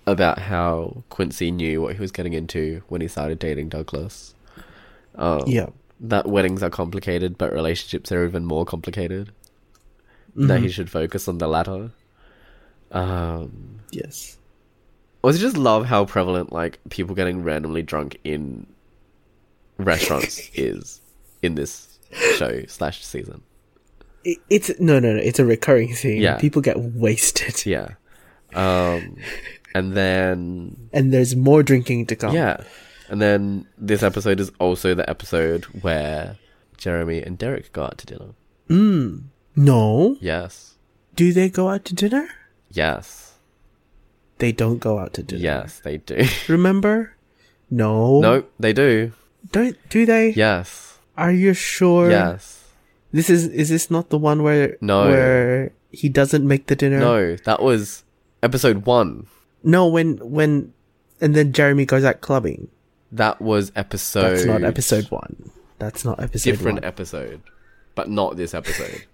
about how Quincy knew what he was getting into when he started dating Douglas. Um, Yeah. That weddings are complicated, but relationships are even more complicated. That Mm-hmm. he should focus on the latter. Um, Yes. I also just love how prevalent like people getting randomly drunk in restaurants is in this show slash season. It, it's no, no, no. It's a recurring thing. Yeah. People get wasted, Yeah. Um, and then and there's more drinking to come. yeah, and then this episode is also the episode where Jeremy and Derek go out to dinner. Mm. No. Yes. Do they go out to dinner? Yes. They don't go out to dinner. Yes, they do. Remember? No. No, they do. Don't do they? Yes. Are you sure? Yes. This is is this not the one where No. where he doesn't make the dinner? No, that was episode one. No, when when and then Jeremy goes out clubbing. That was episode. That's not episode one. That's not episode Different one. episode, but not this episode.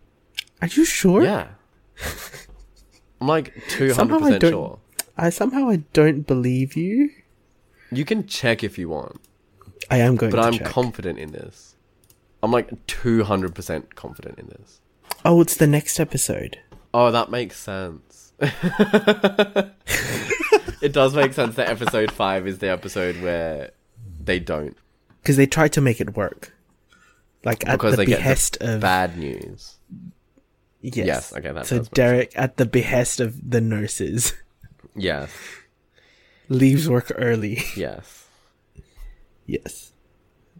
Are you sure? Yeah. I'm like two hundred percent sure. I somehow I don't believe you. You can check if you want, I am going but I'm check. confident in this. I'm like two hundred percent confident in this. oh, it's the next episode. Oh, that makes sense. it does make sense that episode five is the episode where they don't Because they try to make it work. Like at because the they get behest the of bad news. yes. Yes, okay, that so Derek at the behest of the nurses Yes, leaves work early. yes, yes.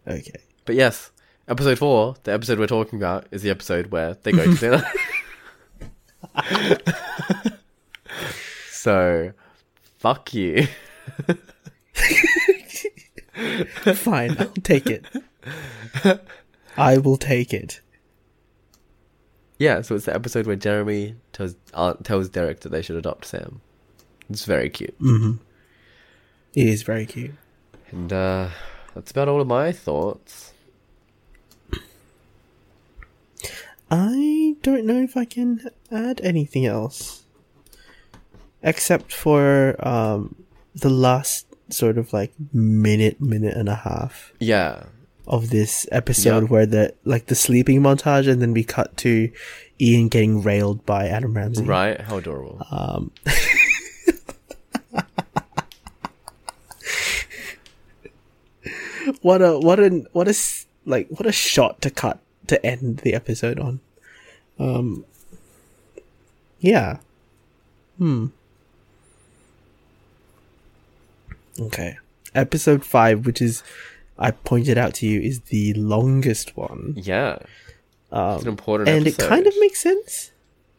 Okay. but yes, episode four, the episode we're talking about, is the episode where they go to dinner. so, fuck you. Fine, I'll take it. I will take it. Yeah, so it's the episode where Jeremy tells uh, tells Derek that they should adopt Sam. It's very cute, Mm-hmm. It is very cute. and uh, that's about all of my thoughts. I don't know if I can add anything else. Except for um the last sort of like minute, minute and a half Yeah, of this episode Yep. where the like the sleeping montage and then we cut to Ian getting railed by Adam Ramsey. right. How adorable. Um what a what an what a like what a shot to cut to end the episode on. Um yeah. Hmm. Okay. Episode 5 which is I pointed out to you is the longest one. yeah, Um, it's an important and episode. it kind of makes sense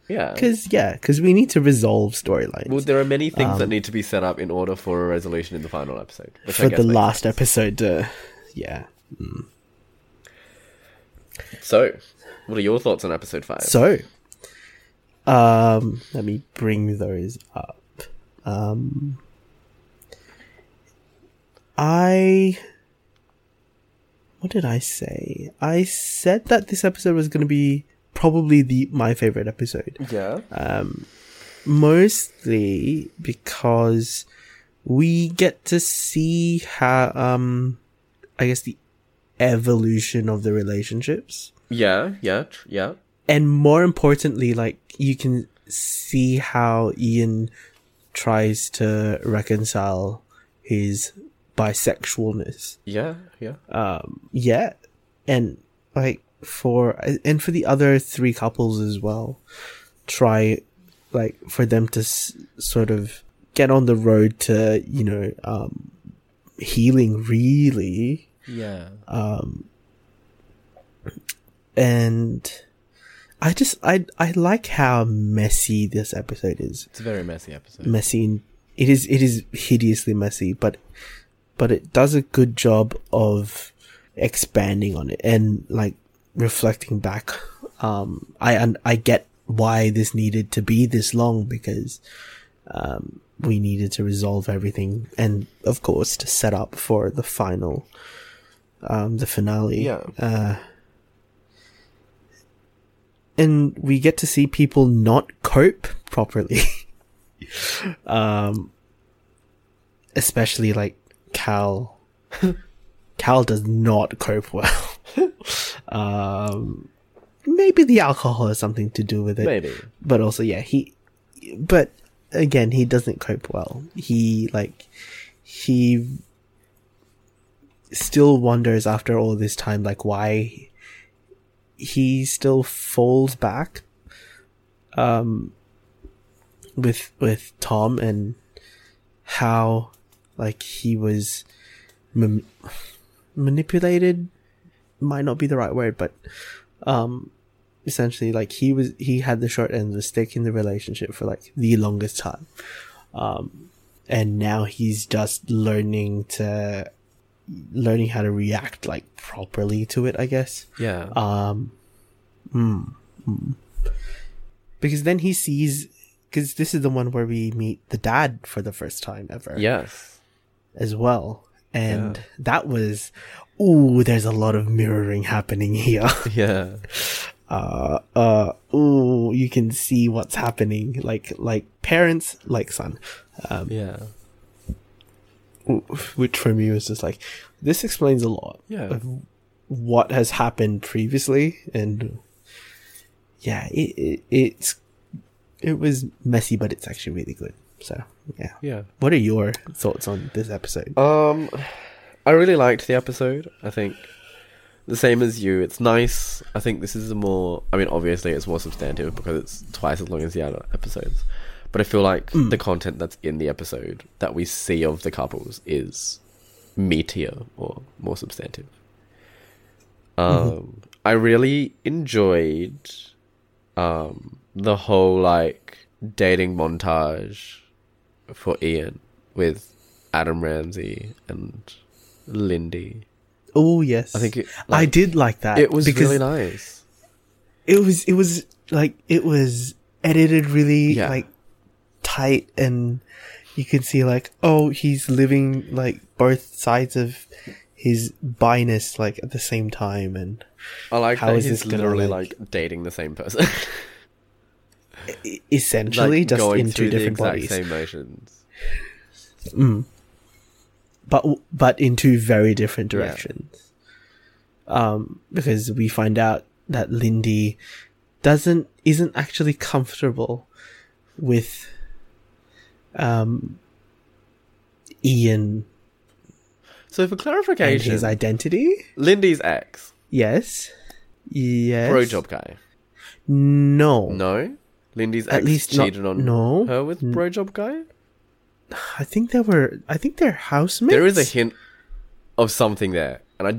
yeah. cuz yeah, cuz we need to resolve storylines. Well, there are many things that Um, need to be set up in order for a resolution in the final episode. Which I for the last sense. episode to yeah. So, what are your thoughts on episode five? So, um, let me bring those up. Um, I, what did I say? I said that this episode was going to be probably the my favorite episode. yeah, Um, mostly because we get to see how, um, I guess the evolution of the relationships yeah, yeah, tr- yeah, and more importantly, like you can see how Ian tries to reconcile his bisexualness. yeah, yeah. Um, yeah, and like for and for the other three couples as well, try like for them to s- sort of get on the road to you know um healing really Yeah. um and I just I I like how messy this episode is. It's a very messy episode. Messy. It is it is hideously messy, but but it does a good job of expanding on it and like reflecting back. Um, I and I get why this needed to be this long because um, we needed to resolve everything and of course to set up for the final um, the finale. Yeah. Uh, and we get to see people not cope properly. um, especially like Cal. Cal does not cope well. um, maybe the alcohol has something to do with it Maybe. but also yeah he but again he doesn't cope well he like he still wonders after all this time like why he still falls back um with with Thom and how like he was mam- manipulated might not be the right word but um essentially like he was he had the short end of the stick in the relationship for like the longest time um and now he's just learning to learning how to react like properly to it i guess Yeah. um mm, mm. because then he sees because this is the one where we meet the dad for the first time ever yes. As well and Yeah. that was ooh there's a lot of mirroring happening here Yeah. uh uh ooh you can see what's happening like like parents like son um Yeah. which for me was just like this explains a lot Yeah. of what has happened previously and yeah it, it it's it was messy but it's actually really good so yeah Yeah. what are your thoughts on this episode Um, I really liked the episode. I think the same as you. It's nice. I think this is a more. I mean, obviously, it's more substantive because it's twice as long as the other episodes. But I feel like the content that's in the episode that we see of the couples is meatier or more substantive. Um, I really enjoyed um the whole like dating montage for Ian with Adam Ramsey and Lindy. oh yes I think it, i did like that it was really nice. it was it was like it was edited really Yeah. like tight and you could see like oh he's living like both sides of his biness like at the same time and I like How is he's this literally like- like, dating the same person. essentially like just going in two the different bodies. same motions. but but in two very different Yeah. directions. Um because we find out that lindy doesn't isn't actually comfortable with um ian So for clarification, his identity? Lindy's ex, yes. Yes. Bro job guy. no. No, Lindy's At least not- cheated on no. her with bro job guy. i think they were i think they're housemates There is a hint of something there, and I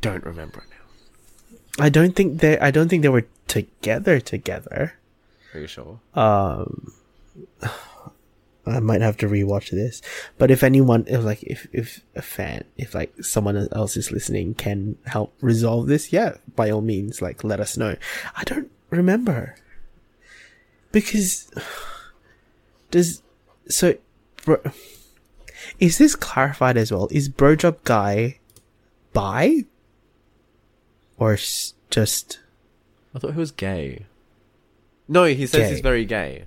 don't remember it now. i don't think they i don't think they were together together Are you sure? um I might have to rewatch this. But if anyone if like if if a fan if like someone else is listening can help resolve this, yeah, by all means, like let us know. I don't remember. Because does so bro, is this clarified as well? Is Brojob guy bi or just I thought he was gay. No, he says Gay. he's very gay.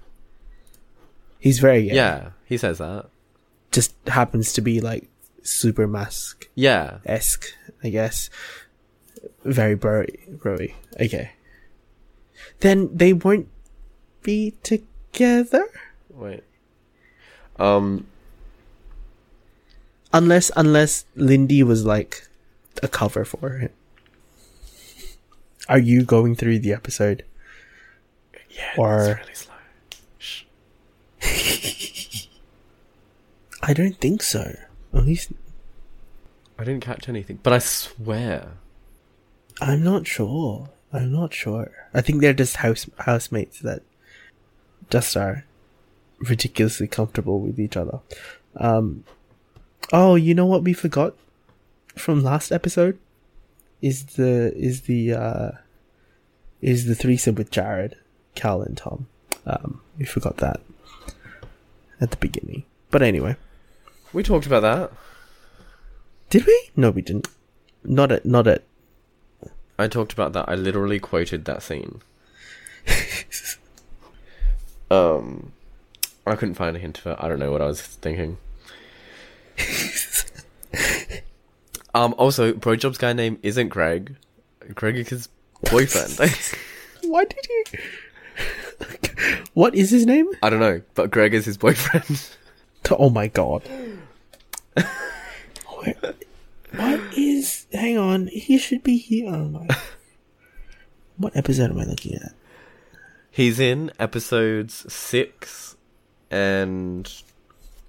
he's very gay. Yeah, he says that. just happens to be like super mask Yeah, esque, I guess. Very broy, broy. Okay. Then they won't be together wait. Um, unless unless Lindy was like a cover for him. Are you going through the episode? yeah, Or- it's really slow. I don't think so. At least I didn't catch anything, but I swear. I'm not sure. I'm not sure. I think they're just house housemates that just are ridiculously comfortable with each other. Um, oh, you know what we forgot from last episode is the is the uh, is the threesome with Jared, Cal, and Thom. Um, we forgot that at the beginning. But anyway, We talked about that. did we? No, we didn't. Not at not at. I talked about that. I literally quoted that scene. um, I couldn't find a hint of it. I don't know what I was thinking. um. Also, Brojob's guy name isn't Greg. Greg is his boyfriend. Why did you? what is his name? I don't know, but Greg is his boyfriend. Oh my god. What is? Hang on, he should be here. Oh my. What episode am I looking at? He's in episodes six and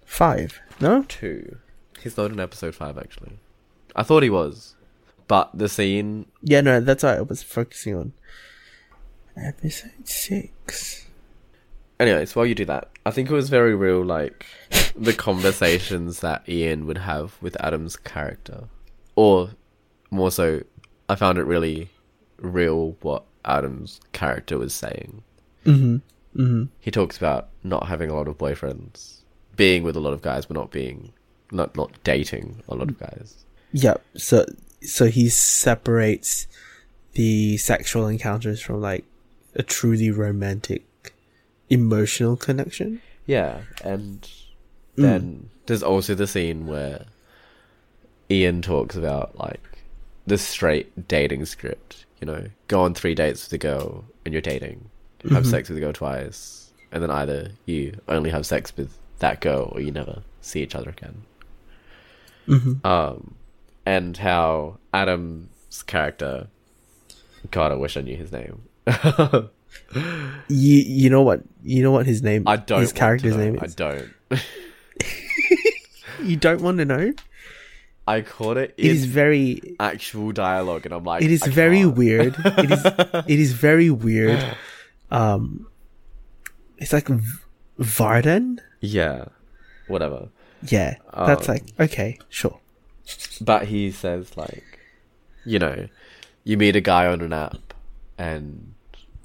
Five. No. two. He's not in episode five, actually. I thought he was, but the scene. Yeah, no, that's what I was focusing on. Episode six. Anyways, while you do that, I think it was very real, like the conversations that Ian would have with Adam's character, or more so, I found it really real what Adam's character was saying. Mm-hmm. Mm-hmm. He talks about not having a lot of boyfriends, being with a lot of guys, but not being, not not dating a lot of guys. Yep. So, so he separates the sexual encounters from like a truly romantic, emotional connection. Yeah, and then there's also the scene where Ian talks about like the straight dating script. You know, go on three dates with a girl and you're dating, have sex with a girl twice, and then either you only have sex with that girl or you never see each other again. Mm-hmm. Um, and how Adam's character, God, I wish I knew his name. You you know what you know what his name I don't. his character's name I don't. You don't want to know. I caught it. It is very actual dialogue, and I'm like, it is very weird. It is it is very weird. Um, it's like V- Varden. Yeah, whatever. Yeah, that's Um, like okay, sure. But he says like, you know, you meet a guy on an app, and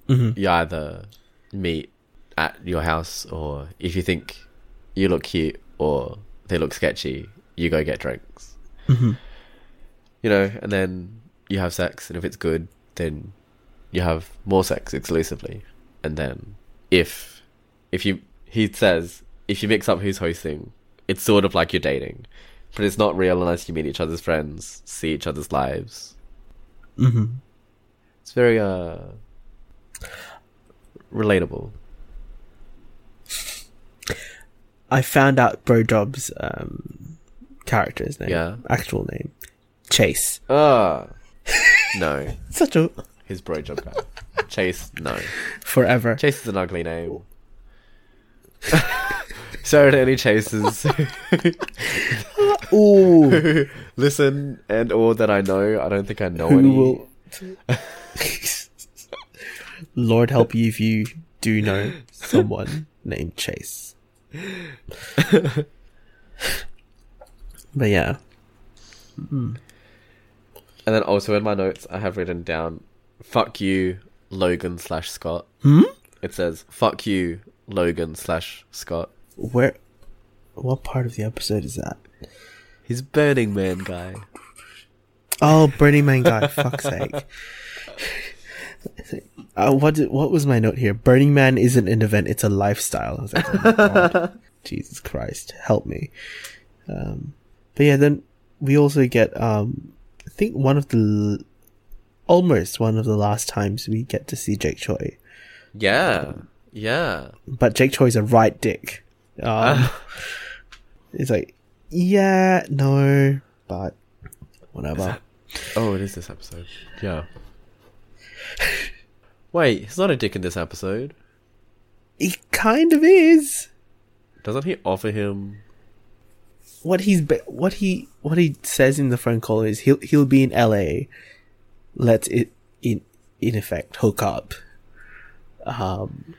Mhm. you either meet at your house, or if you think you look cute or they look sketchy, you go get drinks. Mhm. You know, and then you have sex, and if it's good, then you have more sex exclusively, and then if if you he says if you mix up who's hosting, it's sort of like you're dating, but it's not real unless you meet each other's friends, see each other's lives. hmm It's very uh relatable. I found out Bro Job's um, character's name, Yeah. actual name, Chase. Ah, no, Such a his bro job guy. Chase, no. forever. Chase is an ugly name. Sorry any chasers. Ooh, Listen, and all that I know, I don't think I know who any. will? Lord help you if you do know someone named Chase. but yeah, And then also in my notes, I have written down, "Fuck you, Logan slash Scott." Hmm? It says, "Fuck you, Logan slash Scott." where? What part of the episode is that? He's Burning Man guy. Oh, Burning Man guy. fuck's sake. Uh, what did, what was my note here? Burning Man isn't an event; it's a lifestyle. I was like, oh. Jesus Christ, help me. Um, but yeah, then we also get um, I think one of the l- almost one of the last times we get to see Jake Choi, Yeah, yeah. but Jake Choi's a right dick. Um, it's like, yeah, no, but whatever. Oh, it is this episode. Yeah. Wait, he's not a dick in this episode. He kind of is. Doesn't he offer him? what he's be- what he what he says in the phone call is he'll he'll be in LA. Let's it in in effect hook up. Um,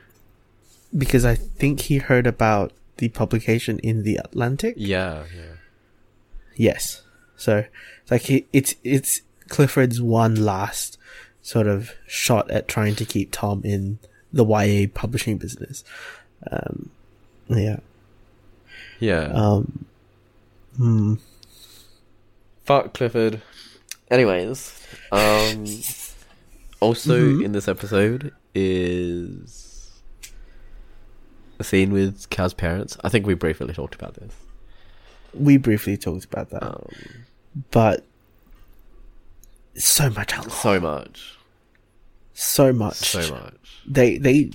because I think he heard about the publication in the Atlantic. Yeah, yeah. Yes. So like he, it's it's Clifford's one last sort of shot at trying to keep Thom in the YA publishing business. Um, yeah. Yeah. Um, hmm. Fuck Clifford. Anyways, um, also Mhm. in this episode is a scene with Cal's parents. I think we briefly talked about this. We briefly talked about that, Um, but so much alcohol, so much, so much, so much. They they,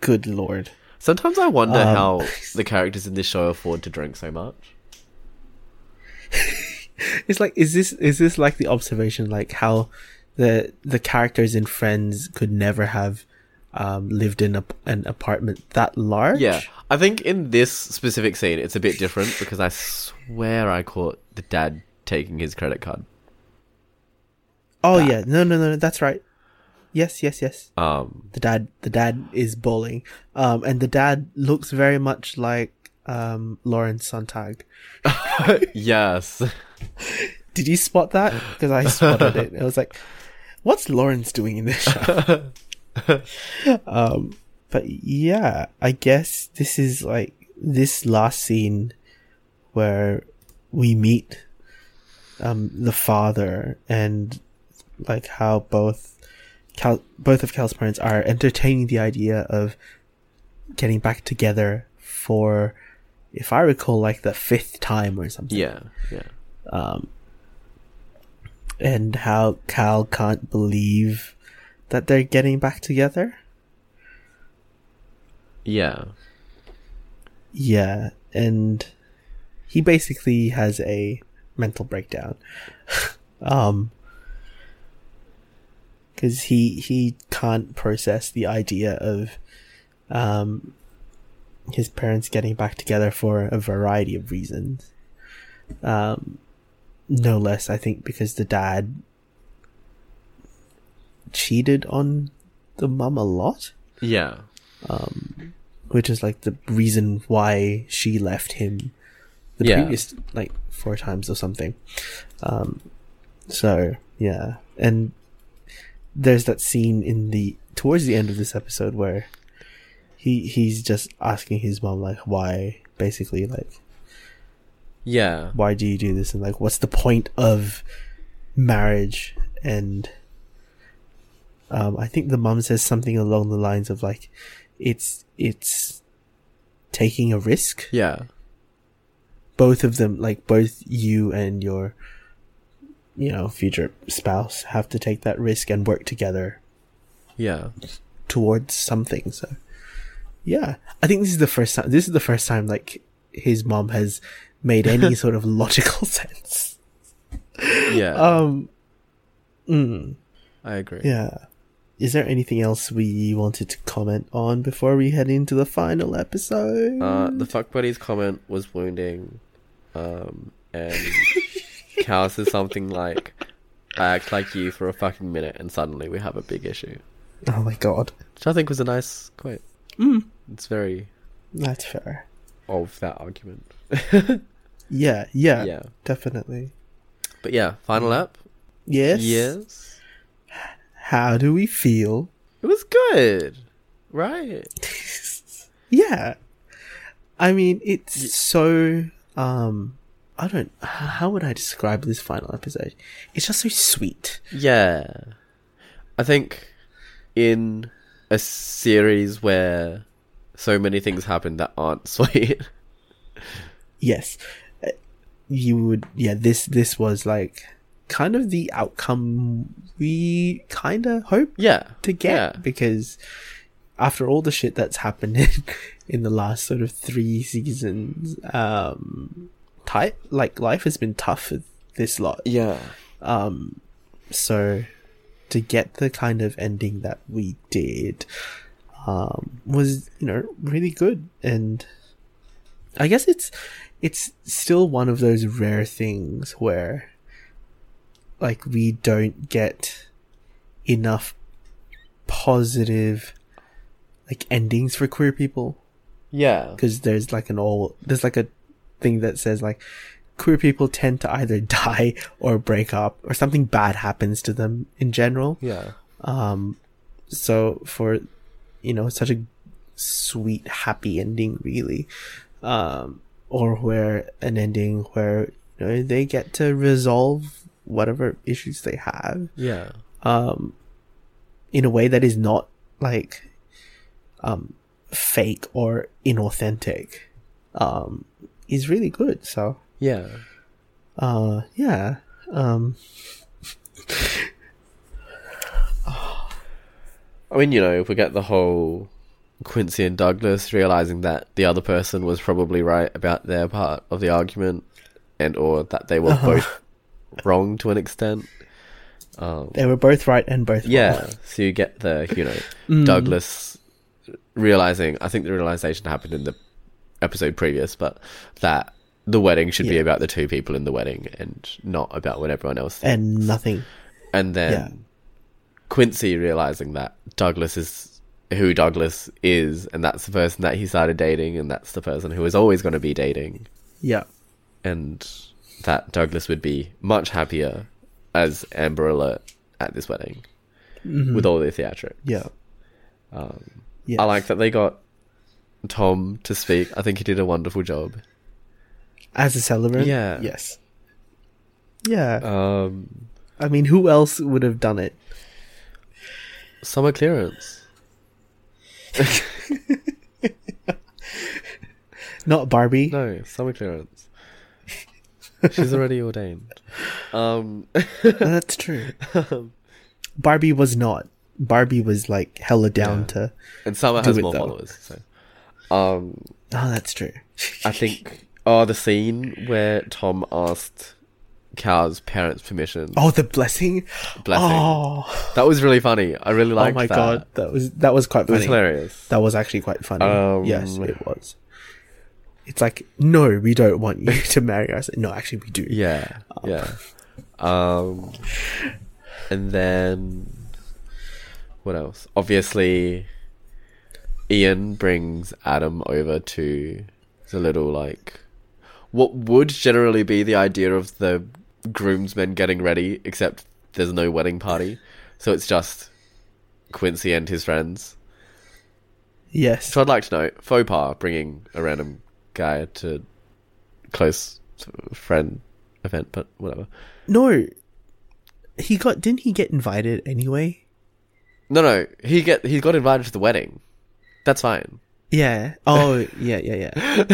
good lord. Sometimes I wonder Um, how the characters in this show afford to drink so much. It's like is this is this like the observation like how the the characters in Friends could never have um, lived in a, an apartment that large? Yeah, I think in this specific scene, it's a bit different because I swear I caught the dad taking his credit card. Oh That. yeah, no, no, no, that's right. Yes, yes, yes. Um, The dad, the dad is bowling, um, and the dad looks very much like um Lauren Sontag. yes, Did you spot that? Because I spotted it. I was like, "What's Lawrence doing in this show?" um, but yeah, I guess this is like this last scene where we meet um the father and like how both Cal both of Cal's parents are entertaining the idea of getting back together for if I recall like the fifth time or something yeah, yeah, um, and how Cal can't believe that they're getting back together. yeah, Yeah, and he basically has a mental breakdown. um, because he he can't process the idea of um his parents getting back together for a variety of reasons. Um, no less, I think, because the dad cheated on the mum a lot yeah, um, which is like the reason why she left him the Yeah. previous like four times or something. Um, so yeah, and there's that scene in the towards the end of this episode where he he's just asking his mom like why basically like yeah, why do you do this? And like what's the point of marriage? And um i think the mom says something along the lines of like it's it's taking a risk. Yeah, both of them like both you and your you know future spouse have to take that risk and work together yeah, towards something. So yeah. I think this is the first time this is the first time like his mom has made any sort of logical sense. Yeah. um mm, I agree. yeah. Is there anything else we wanted to comment on before we head into the final episode? Uh, the fuck buddy's comment was wounding, um, and Cal says something like, "I act like you for a fucking minute, and suddenly we have a big issue," oh my god. Which I think was a nice quote. mm, It's very that's fair. of that argument. yeah yeah, yeah, definitely. But yeah, final app. yes. Yes, how do we feel? It was good, right? yeah. I mean it's so um i don't how would i describe this final episode it's just so sweet Yeah. I think in a series where so many things happen that aren't sweet. yes Uh, you would yeah this this was like kind of the outcome we kind of hoped yeah. to get Yeah. because after all the shit that's happened in, in the last sort of three seasons um type like life has been tough for this lot Yeah. um so to get the kind of ending that we did um was you know really good and i guess it's it's still one of those rare things where like we don't get enough positive like endings for queer people Yeah. because there's like an all there's like a thing that says like queer people tend to either die or break up or something bad happens to them in general Yeah. um so for you know such a sweet happy ending really um or where an ending where you know they get to resolve whatever issues they have Yeah. um in a way that is not like um fake or inauthentic um is really good so Yeah. uh yeah um I mean, you know, if we get the whole Quincy and Douglas realizing that the other person was probably right about their part of the argument, and or that they were Uh-huh. both wrong to an extent. Um, they were both right and both yeah, wrong. so you get the you know Mm. Douglas realizing. I think the realization happened in the episode previous, but that the wedding should be about the two people in the wedding and not about what everyone else thinks. and nothing And then Yeah. Quincy realizing that Douglas is who Douglas is, and that's the person that he started dating, and that's the person who is always going to be dating, yeah and that Douglas would be much happier as Amber Alert at this wedding with all the theatrics. yeah Um, yeah I like that they got Thom to speak. I think he did a wonderful job. as a celebrant Yeah. yes yeah Um, i mean who else would have done it summer clearance. not barbie No, summer clearance. She's already ordained. Um, that's true barbie was not barbie was like hella down Yeah. to and Summer has more though. followers. So, um, oh that's true I think oh the scene where Thom asked Cal's parents' permission. oh the blessing blessing. oh, That was really funny. I really like. oh my that. god that was that was quite funny. It was hilarious. That was actually quite funny. Um, yes, it was. It's like, no, we don't want you to marry us. No, actually, we do. Yeah, yeah. Um, and then what else? Obviously, Ian brings Adam over to the little like what would generally be the idea of the groomsmen getting ready, except there's no wedding party, so it's just Quincy and his friends. Yes. So I'd like to know faux pas bringing a random guy to close friend event, but whatever. No, he got. Didn't he get invited anyway? No, no, he get he got invited to the wedding. That's fine. Yeah. Oh, yeah, yeah, yeah.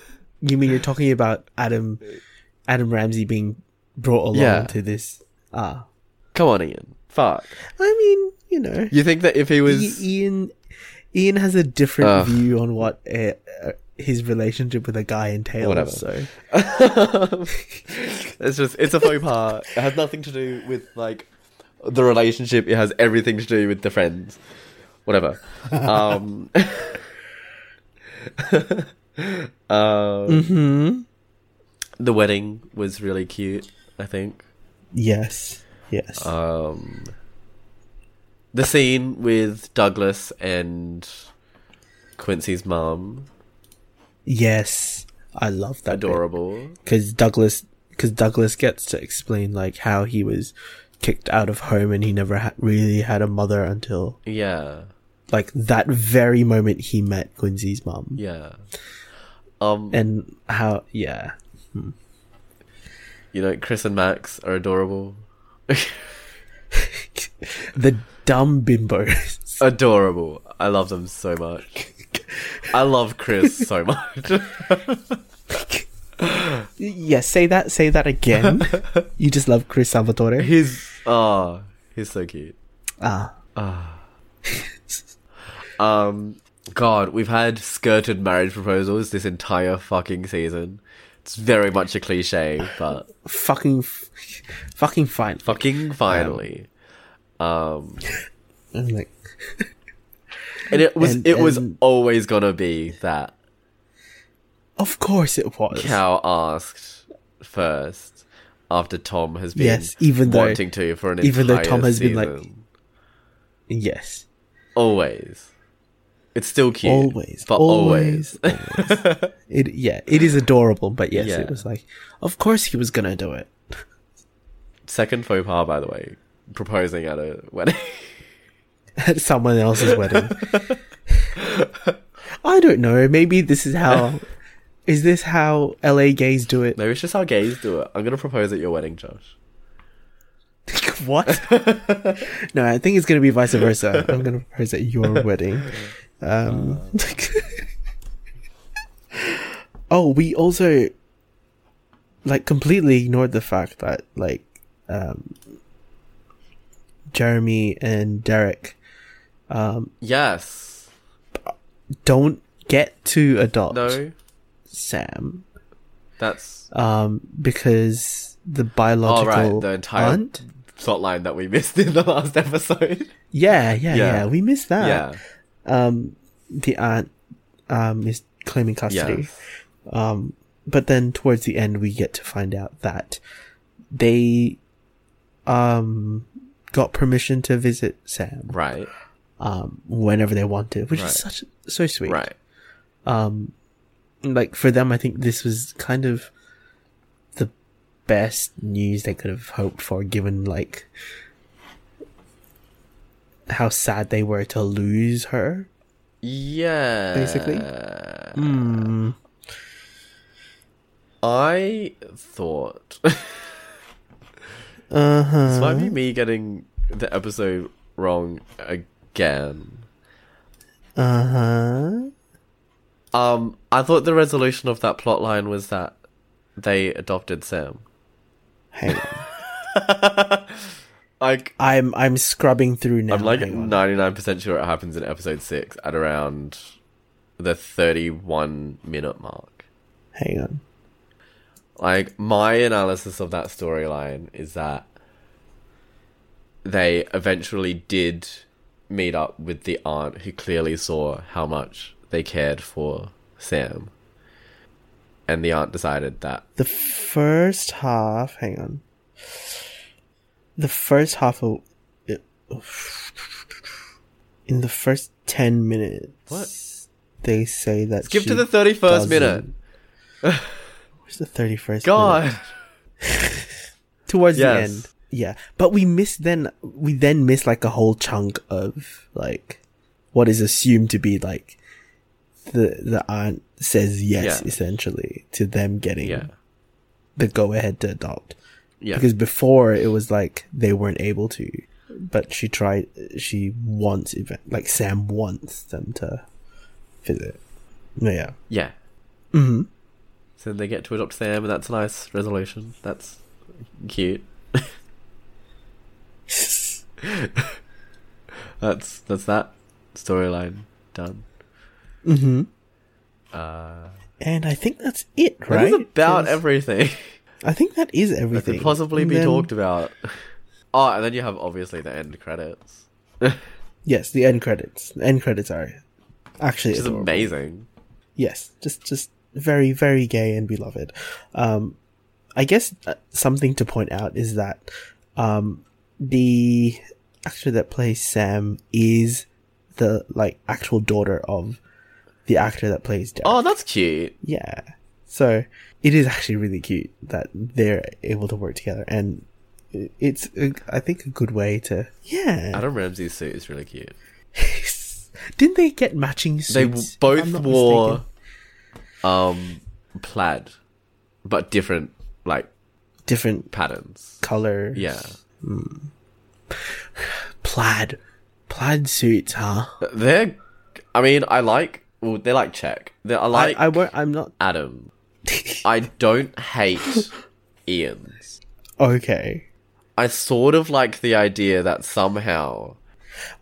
you mean you're talking about Adam, Adam Ramsey being brought along Yeah. to this? Ah, Come on, Ian. Fuck. I mean, you know, You think that if he was I- Ian, Ian has a different Ugh. view on what uh, uh, his relationship with a guy entails. Whatever. So it's just it's a faux pas. It has nothing to do with like the relationship. It has everything to do with the friends. Whatever. Um, um, hmm the wedding was really cute. I think. yes, yes. Um, the scene with Douglas and Quincy's mum, Yes, I love that. adorable. because Douglas because Douglas gets to explain like how he was kicked out of home and he never ha- really had a mother until Yeah, like that very moment he met Quincy's mom yeah. Um, and how yeah you know, Chris and Max are adorable. the dumb bimbos adorable. I love them so much. I love Chris so much. yes say that say that again you just love Chris Salvatore he's oh, he's so cute. ah Um, God, we've had skirted marriage proposals this entire fucking season. It's very much a cliche, but fucking f- fucking fine fucking finally. Um, I'm like and it was And- it was always gonna be that of course it was Cal asked first after Thom has been Yes, even though- wanting to for an even though entire Thom has been like- season. Yes. Always. It's still cute. Always. But always. always. always. it yeah, it is adorable, but yes, Yeah. it was like of course he was gonna do it. Second faux pas, by the way. Proposing at a wedding. At someone else's wedding. I don't know. Maybe this is how is this how LA gays do it? Maybe it's just how gays do it. I'm gonna propose at your wedding, Josh. what? no, I think it's gonna be vice versa. I'm gonna propose at your wedding. Um, oh, we also like completely ignored the fact that like um, Jeremy and Derek um, Yes. don't get to adopt No. Sam That's um, because the biological oh right. The entire aunt. plotline that we missed in the last episode. Yeah, yeah, yeah, Yeah. We missed that. yeah. um the aunt um is claiming custody Yes. um but then towards the end we get to find out that they um got permission to visit sam Right. um whenever they wanted which Right. is such so sweet Right. um like for them i think this was kind of the best news they could have hoped for given like how sad they were to lose her Yeah. Basically. Hmm. I thought uh-huh this might be me getting the episode wrong again. uh-huh Um, I thought the resolution of that plot line was that they adopted Sam. hang on Like, I'm I'm scrubbing through now. I'm like 99% sure it happens in episode 6 at around the 31 minute mark. Hang on. Like, my analysis of that storyline is that they eventually did meet up with the aunt who clearly saw how much they cared for Sam. And the aunt decided that The first half. Hang on. The first half of it, in the first ten minutes. What? They say that. skip to the 31st minute. doesn't- Where's the thirty first? God. towards the end. Yeah, but we miss then we then miss like a whole chunk of like what is assumed to be like the the aunt says yes Yeah. essentially to them getting Yeah. the go ahead to adopt Yeah. because before it was like they weren't able to but she tried she wants like Sam wants them to visit yeah yeah. hmm So they get to adopt Sam, and that's a nice resolution. That's cute. That's that's that storyline done. Hmm Uh, and I think that's it right about everything I think that is everything. that could possibly And be then- talked about. Oh, and then you have obviously the end credits, Yes, the end credits. The end credits are actually which is adorable. amazing. Yes, just just very very gay and beloved. Um, I guess uh, something to point out is that um, the actor that plays Sam is the like actual daughter of the actor that plays Derek. Oh, that's cute. Yeah, so it is actually really cute that they're able to work together, and it's a, I think a good way to yeah. Adam Ramsey's suit is really cute. Didn't they get matching suits? They both wore mistaken? um plaid, but different like different patterns. colors. Yeah, plaid, plaid suits, huh? they're. I mean, I like. Well, they're like check. They're, I like I, I won't, I'm not Adam. I don't hate Ian's. okay. I sort of like the idea that somehow,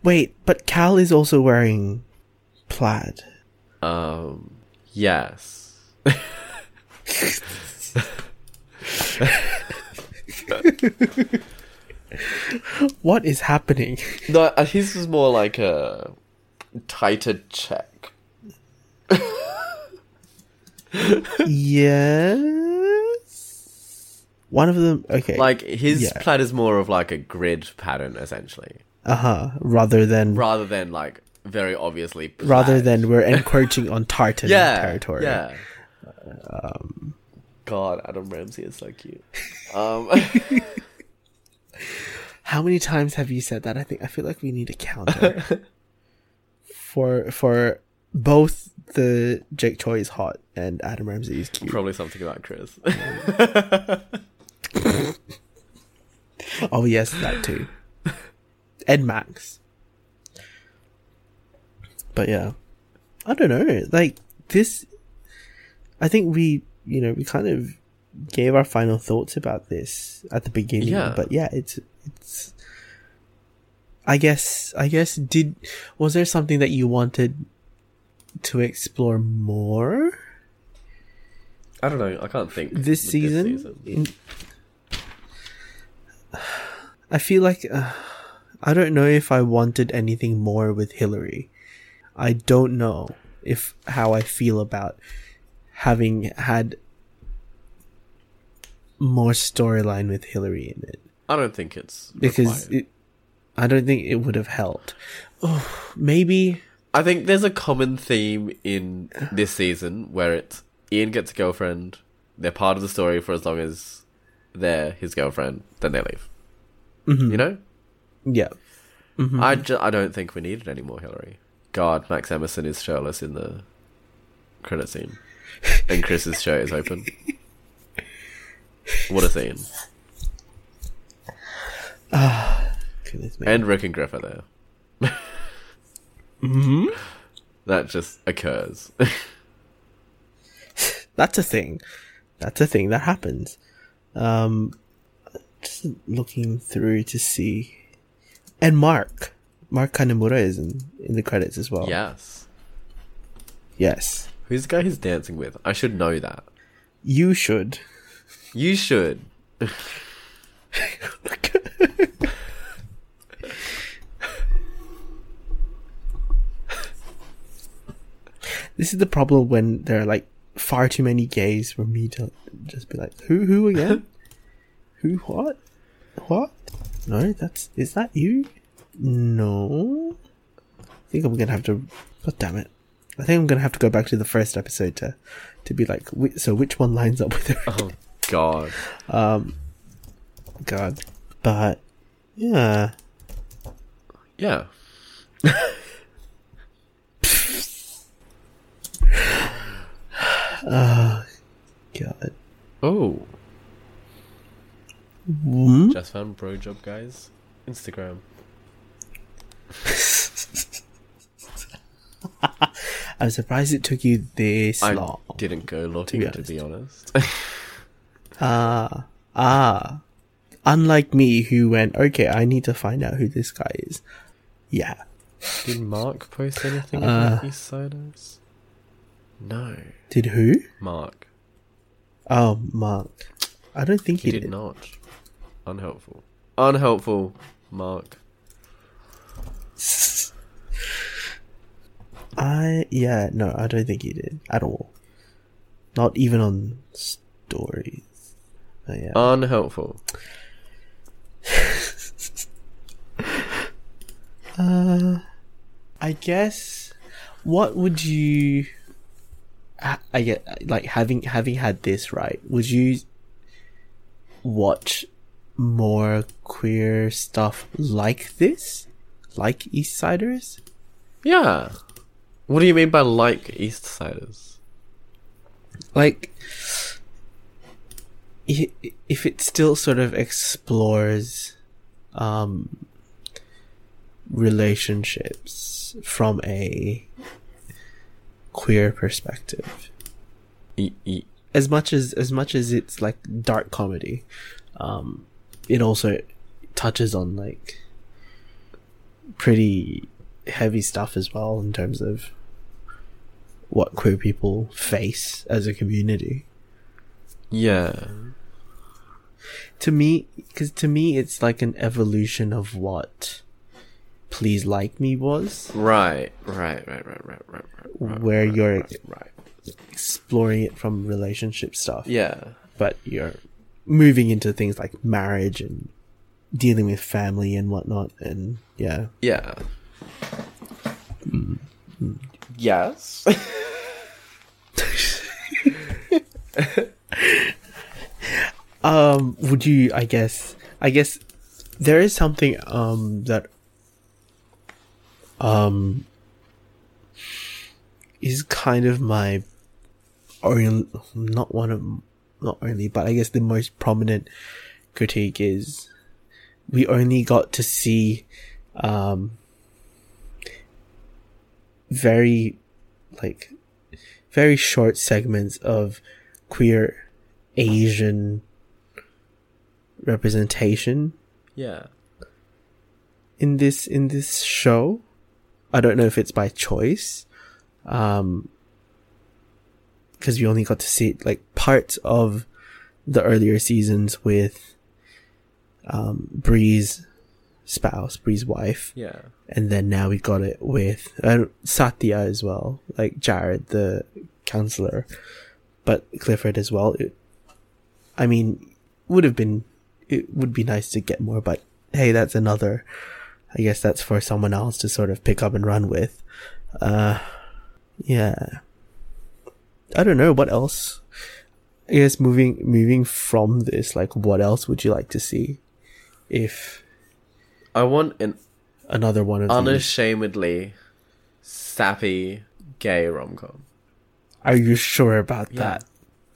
Wait, but Cal is also wearing plaid. um, yes, What is happening? no, uh, his was more like a tighter check. Yes. One of them. Okay. Like his Yeah. plaid is more of like a grid pattern, essentially. Uh huh. Rather than rather than like very obviously rather than we're encroaching on Tartan yeah territory. Yeah. Um, God, Adam Ramsey is so cute. Um, How many times have you said that? I think I feel like we need a counter for for both the Jake Choi is hot and Adam Ramsey is cute. probably something about Chris. Oh yes, that too. and Max. But yeah. I don't know. Like this I think we you know, we kind of gave our final thoughts about this at the beginning. Yeah. But yeah, it's it's I guess I guess did was there something that you wanted to explore more I don't know. I can't think this with season? In- I feel like uh, I don't know if I wanted anything more with Hillary. I don't know if how I feel about having had more storyline with Hillary in it I don't think it's because it, I don't think it would have helped. Oh, maybe I think there's a common theme in this season where it's Ian gets a girlfriend. They're part of the story for as long as they're his girlfriend. Then they leave. Mm-hmm. You know. yeah. I, ju- I don't think we need it anymore, Hillary. God, Max Emerson is shirtless in the credit scene, and Chris's shirt is open. What a scene! Goodness me. And Rick and Griff are there. hmm That just occurs. That's a thing. That's a thing that happens. Um, just looking through to see, and Mark, Mark Kanemura is in in the credits as well. yes. Yes. Who's the guy he's dancing with? I should know that. You should. You should. this is the problem when there are like far too many gays for me to just be like, who, who again? who, what, what? No, that's is that you? No. I think I'm gonna have to. God damn it! I think I'm gonna have to go back to the first episode to, to be like, so which one lines up with her? Oh God. Um, God, but yeah, Yeah. God. Oh. Hmm? Just found bro job guys. Instagram. I'm surprised it took you this I long. didn't go looking to be honest. Ah, ah. Unlike me, who went, okay, I need to find out who this guy is. Yeah. Did Mark post anything Uh. about Eastsiders? No. Did who? Mark. Oh, Mark. I don't think He he, did not. Unhelpful. Unhelpful, Mark. I yeah no, I don't think he did at all. Not even on stories. But yeah. Unhelpful. Uh, I guess. What would you? I get like having having had this right. Would you watch more queer stuff like this, like Eastsiders? Yeah. What do you mean by like Eastsiders? Like, if it still sort of explores, um, relationships from a queer perspective. E- e- as much as as much as it's like dark comedy um it also touches on like pretty heavy stuff as well in terms of what queer people face as a community yeah. to me because to me it's like an evolution of what please like me was Right. Right. Right. Right. Right. Right. Right. where right, you're right, right. exploring it from relationship stuff Yeah. but you're moving into things like marriage and dealing with family and whatnot, and yeah. Yeah. Yes. Um, would you? I guess. I guess there is something um that um is kind of my only not one of not only but I guess the most prominent critique is we only got to see um very like very short segments of queer Asian representation yeah. in this in this show. I don't know if it's by choice, um, because we only got to see like parts of the earlier seasons with um Bree's spouse, Bree's wife, Yeah. and then now we got it with uh, Satya as well, like Jared, the counselor, but Clifford as well. It, I mean, would have been, it would be nice to get more, but hey, that's another. I guess that's for someone else to sort of pick up and run with. Uh, yeah. I don't know what else. I guess moving moving from this, like, what else would you like to see? If I want an another one of these. unashamedly sappy gay rom com. Are you sure about Yeah. that?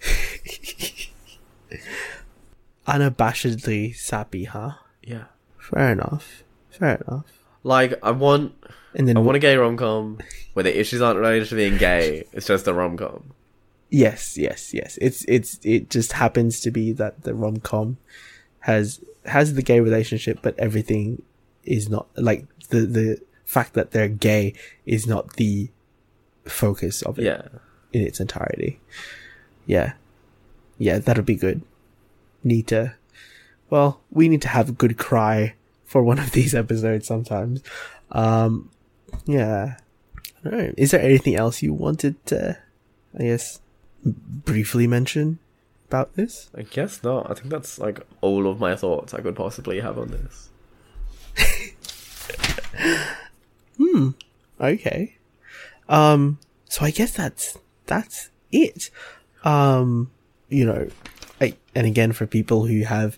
Unabashedly sappy, huh? Yeah. Fair enough. Fair enough. Like I want And then I want a gay rom com where the issues aren't related to being gay. It's just a rom com. yes, yes, yes. It's it's it just happens to be that the rom com has has the gay relationship, but everything is not like the the fact that they're gay is not the focus of it Yeah. in its entirety. Yeah. Yeah, that'll be good. Need to well, we need to have a good cry for one of these episodes sometimes. Um yeah. Alright. Is there anything else you wanted to I guess briefly mention about this? I guess not. I think that's like all of my thoughts I could possibly have on this. Hmm. Okay. Um so I guess that's that's it. Um you know, I, and again for people who have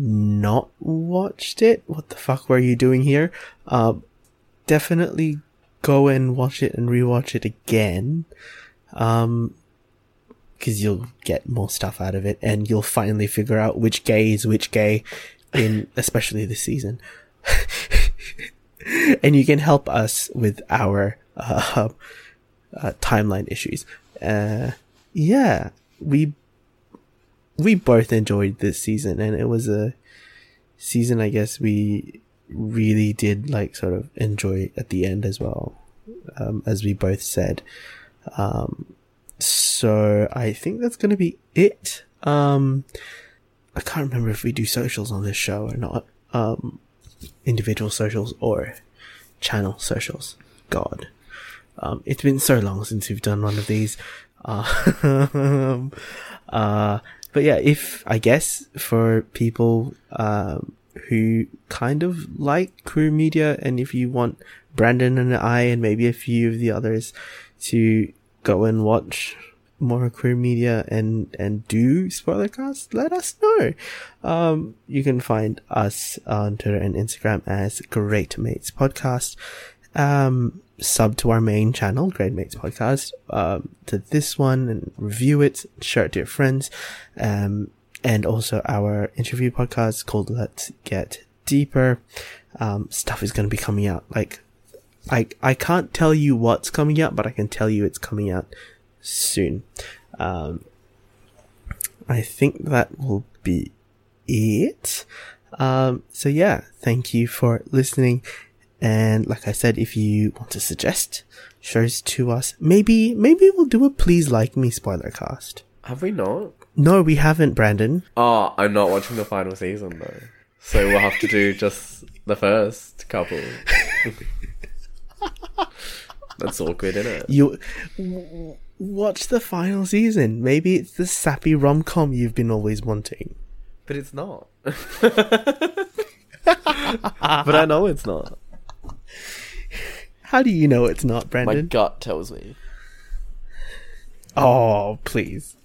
not watched it, what the fuck were you doing here? Um definitely go and watch it and rewatch it again. Um because you'll get more stuff out of it and you'll finally figure out which gay is which gay in especially this season and you can help us with our uh, uh, timeline issues. Uh, yeah, we we both enjoyed this season, and it was a season I guess we really did like sort of enjoy at the end as well, um, as we both said. Um, so I think that's gonna be it. Um, I can't remember if we do socials on this show or not. Um, individual socials or channel socials. God. Um, it's been so long since we've done one of these. Uh, uh, but yeah, if, I guess, for people, um, who kind of like queer media and if you want Brandon and I and maybe a few of the others to go and watch more queer media and and do spoilercast, let us know. Um, you can find us on Twitter and Instagram as Great Mates Podcast. Um, sub to our main channel, Great Mates Podcast, um, to this one and review it, share it to your friends. Um, and also our interview podcast called Let's Get Deeper. Um, stuff is going to be coming out. Like, I, I can't tell you what's coming out, but I can tell you it's coming out soon. Um, I think that will be it. Um, so yeah, thank you for listening. And like I said, if you want to suggest shows to us, maybe, maybe we'll do a please like me spoiler cast. Have we not? No, we haven't, Brandon. Oh, I'm not watching the final season though. So we'll have to do just the first couple. That's awkward, isn't it? You w- watch the final season. Maybe it's the sappy rom com you've been always wanting. But it's not. but I know it's not. How do you know it's not, Brandon? My gut tells me. Oh, please.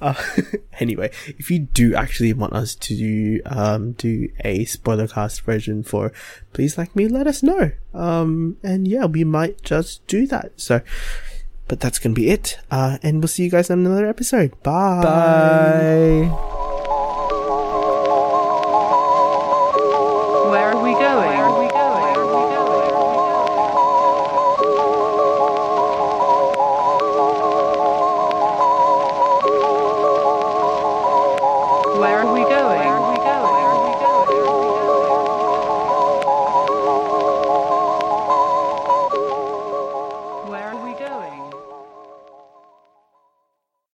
Uh, anyway, if you do actually want us to do, um, do a spoiler cast version for Please Like Me, let us know. Um, and yeah, we might just do that. So, but that's gonna be it. Uh, and we'll see you guys on another episode. Bye. Bye.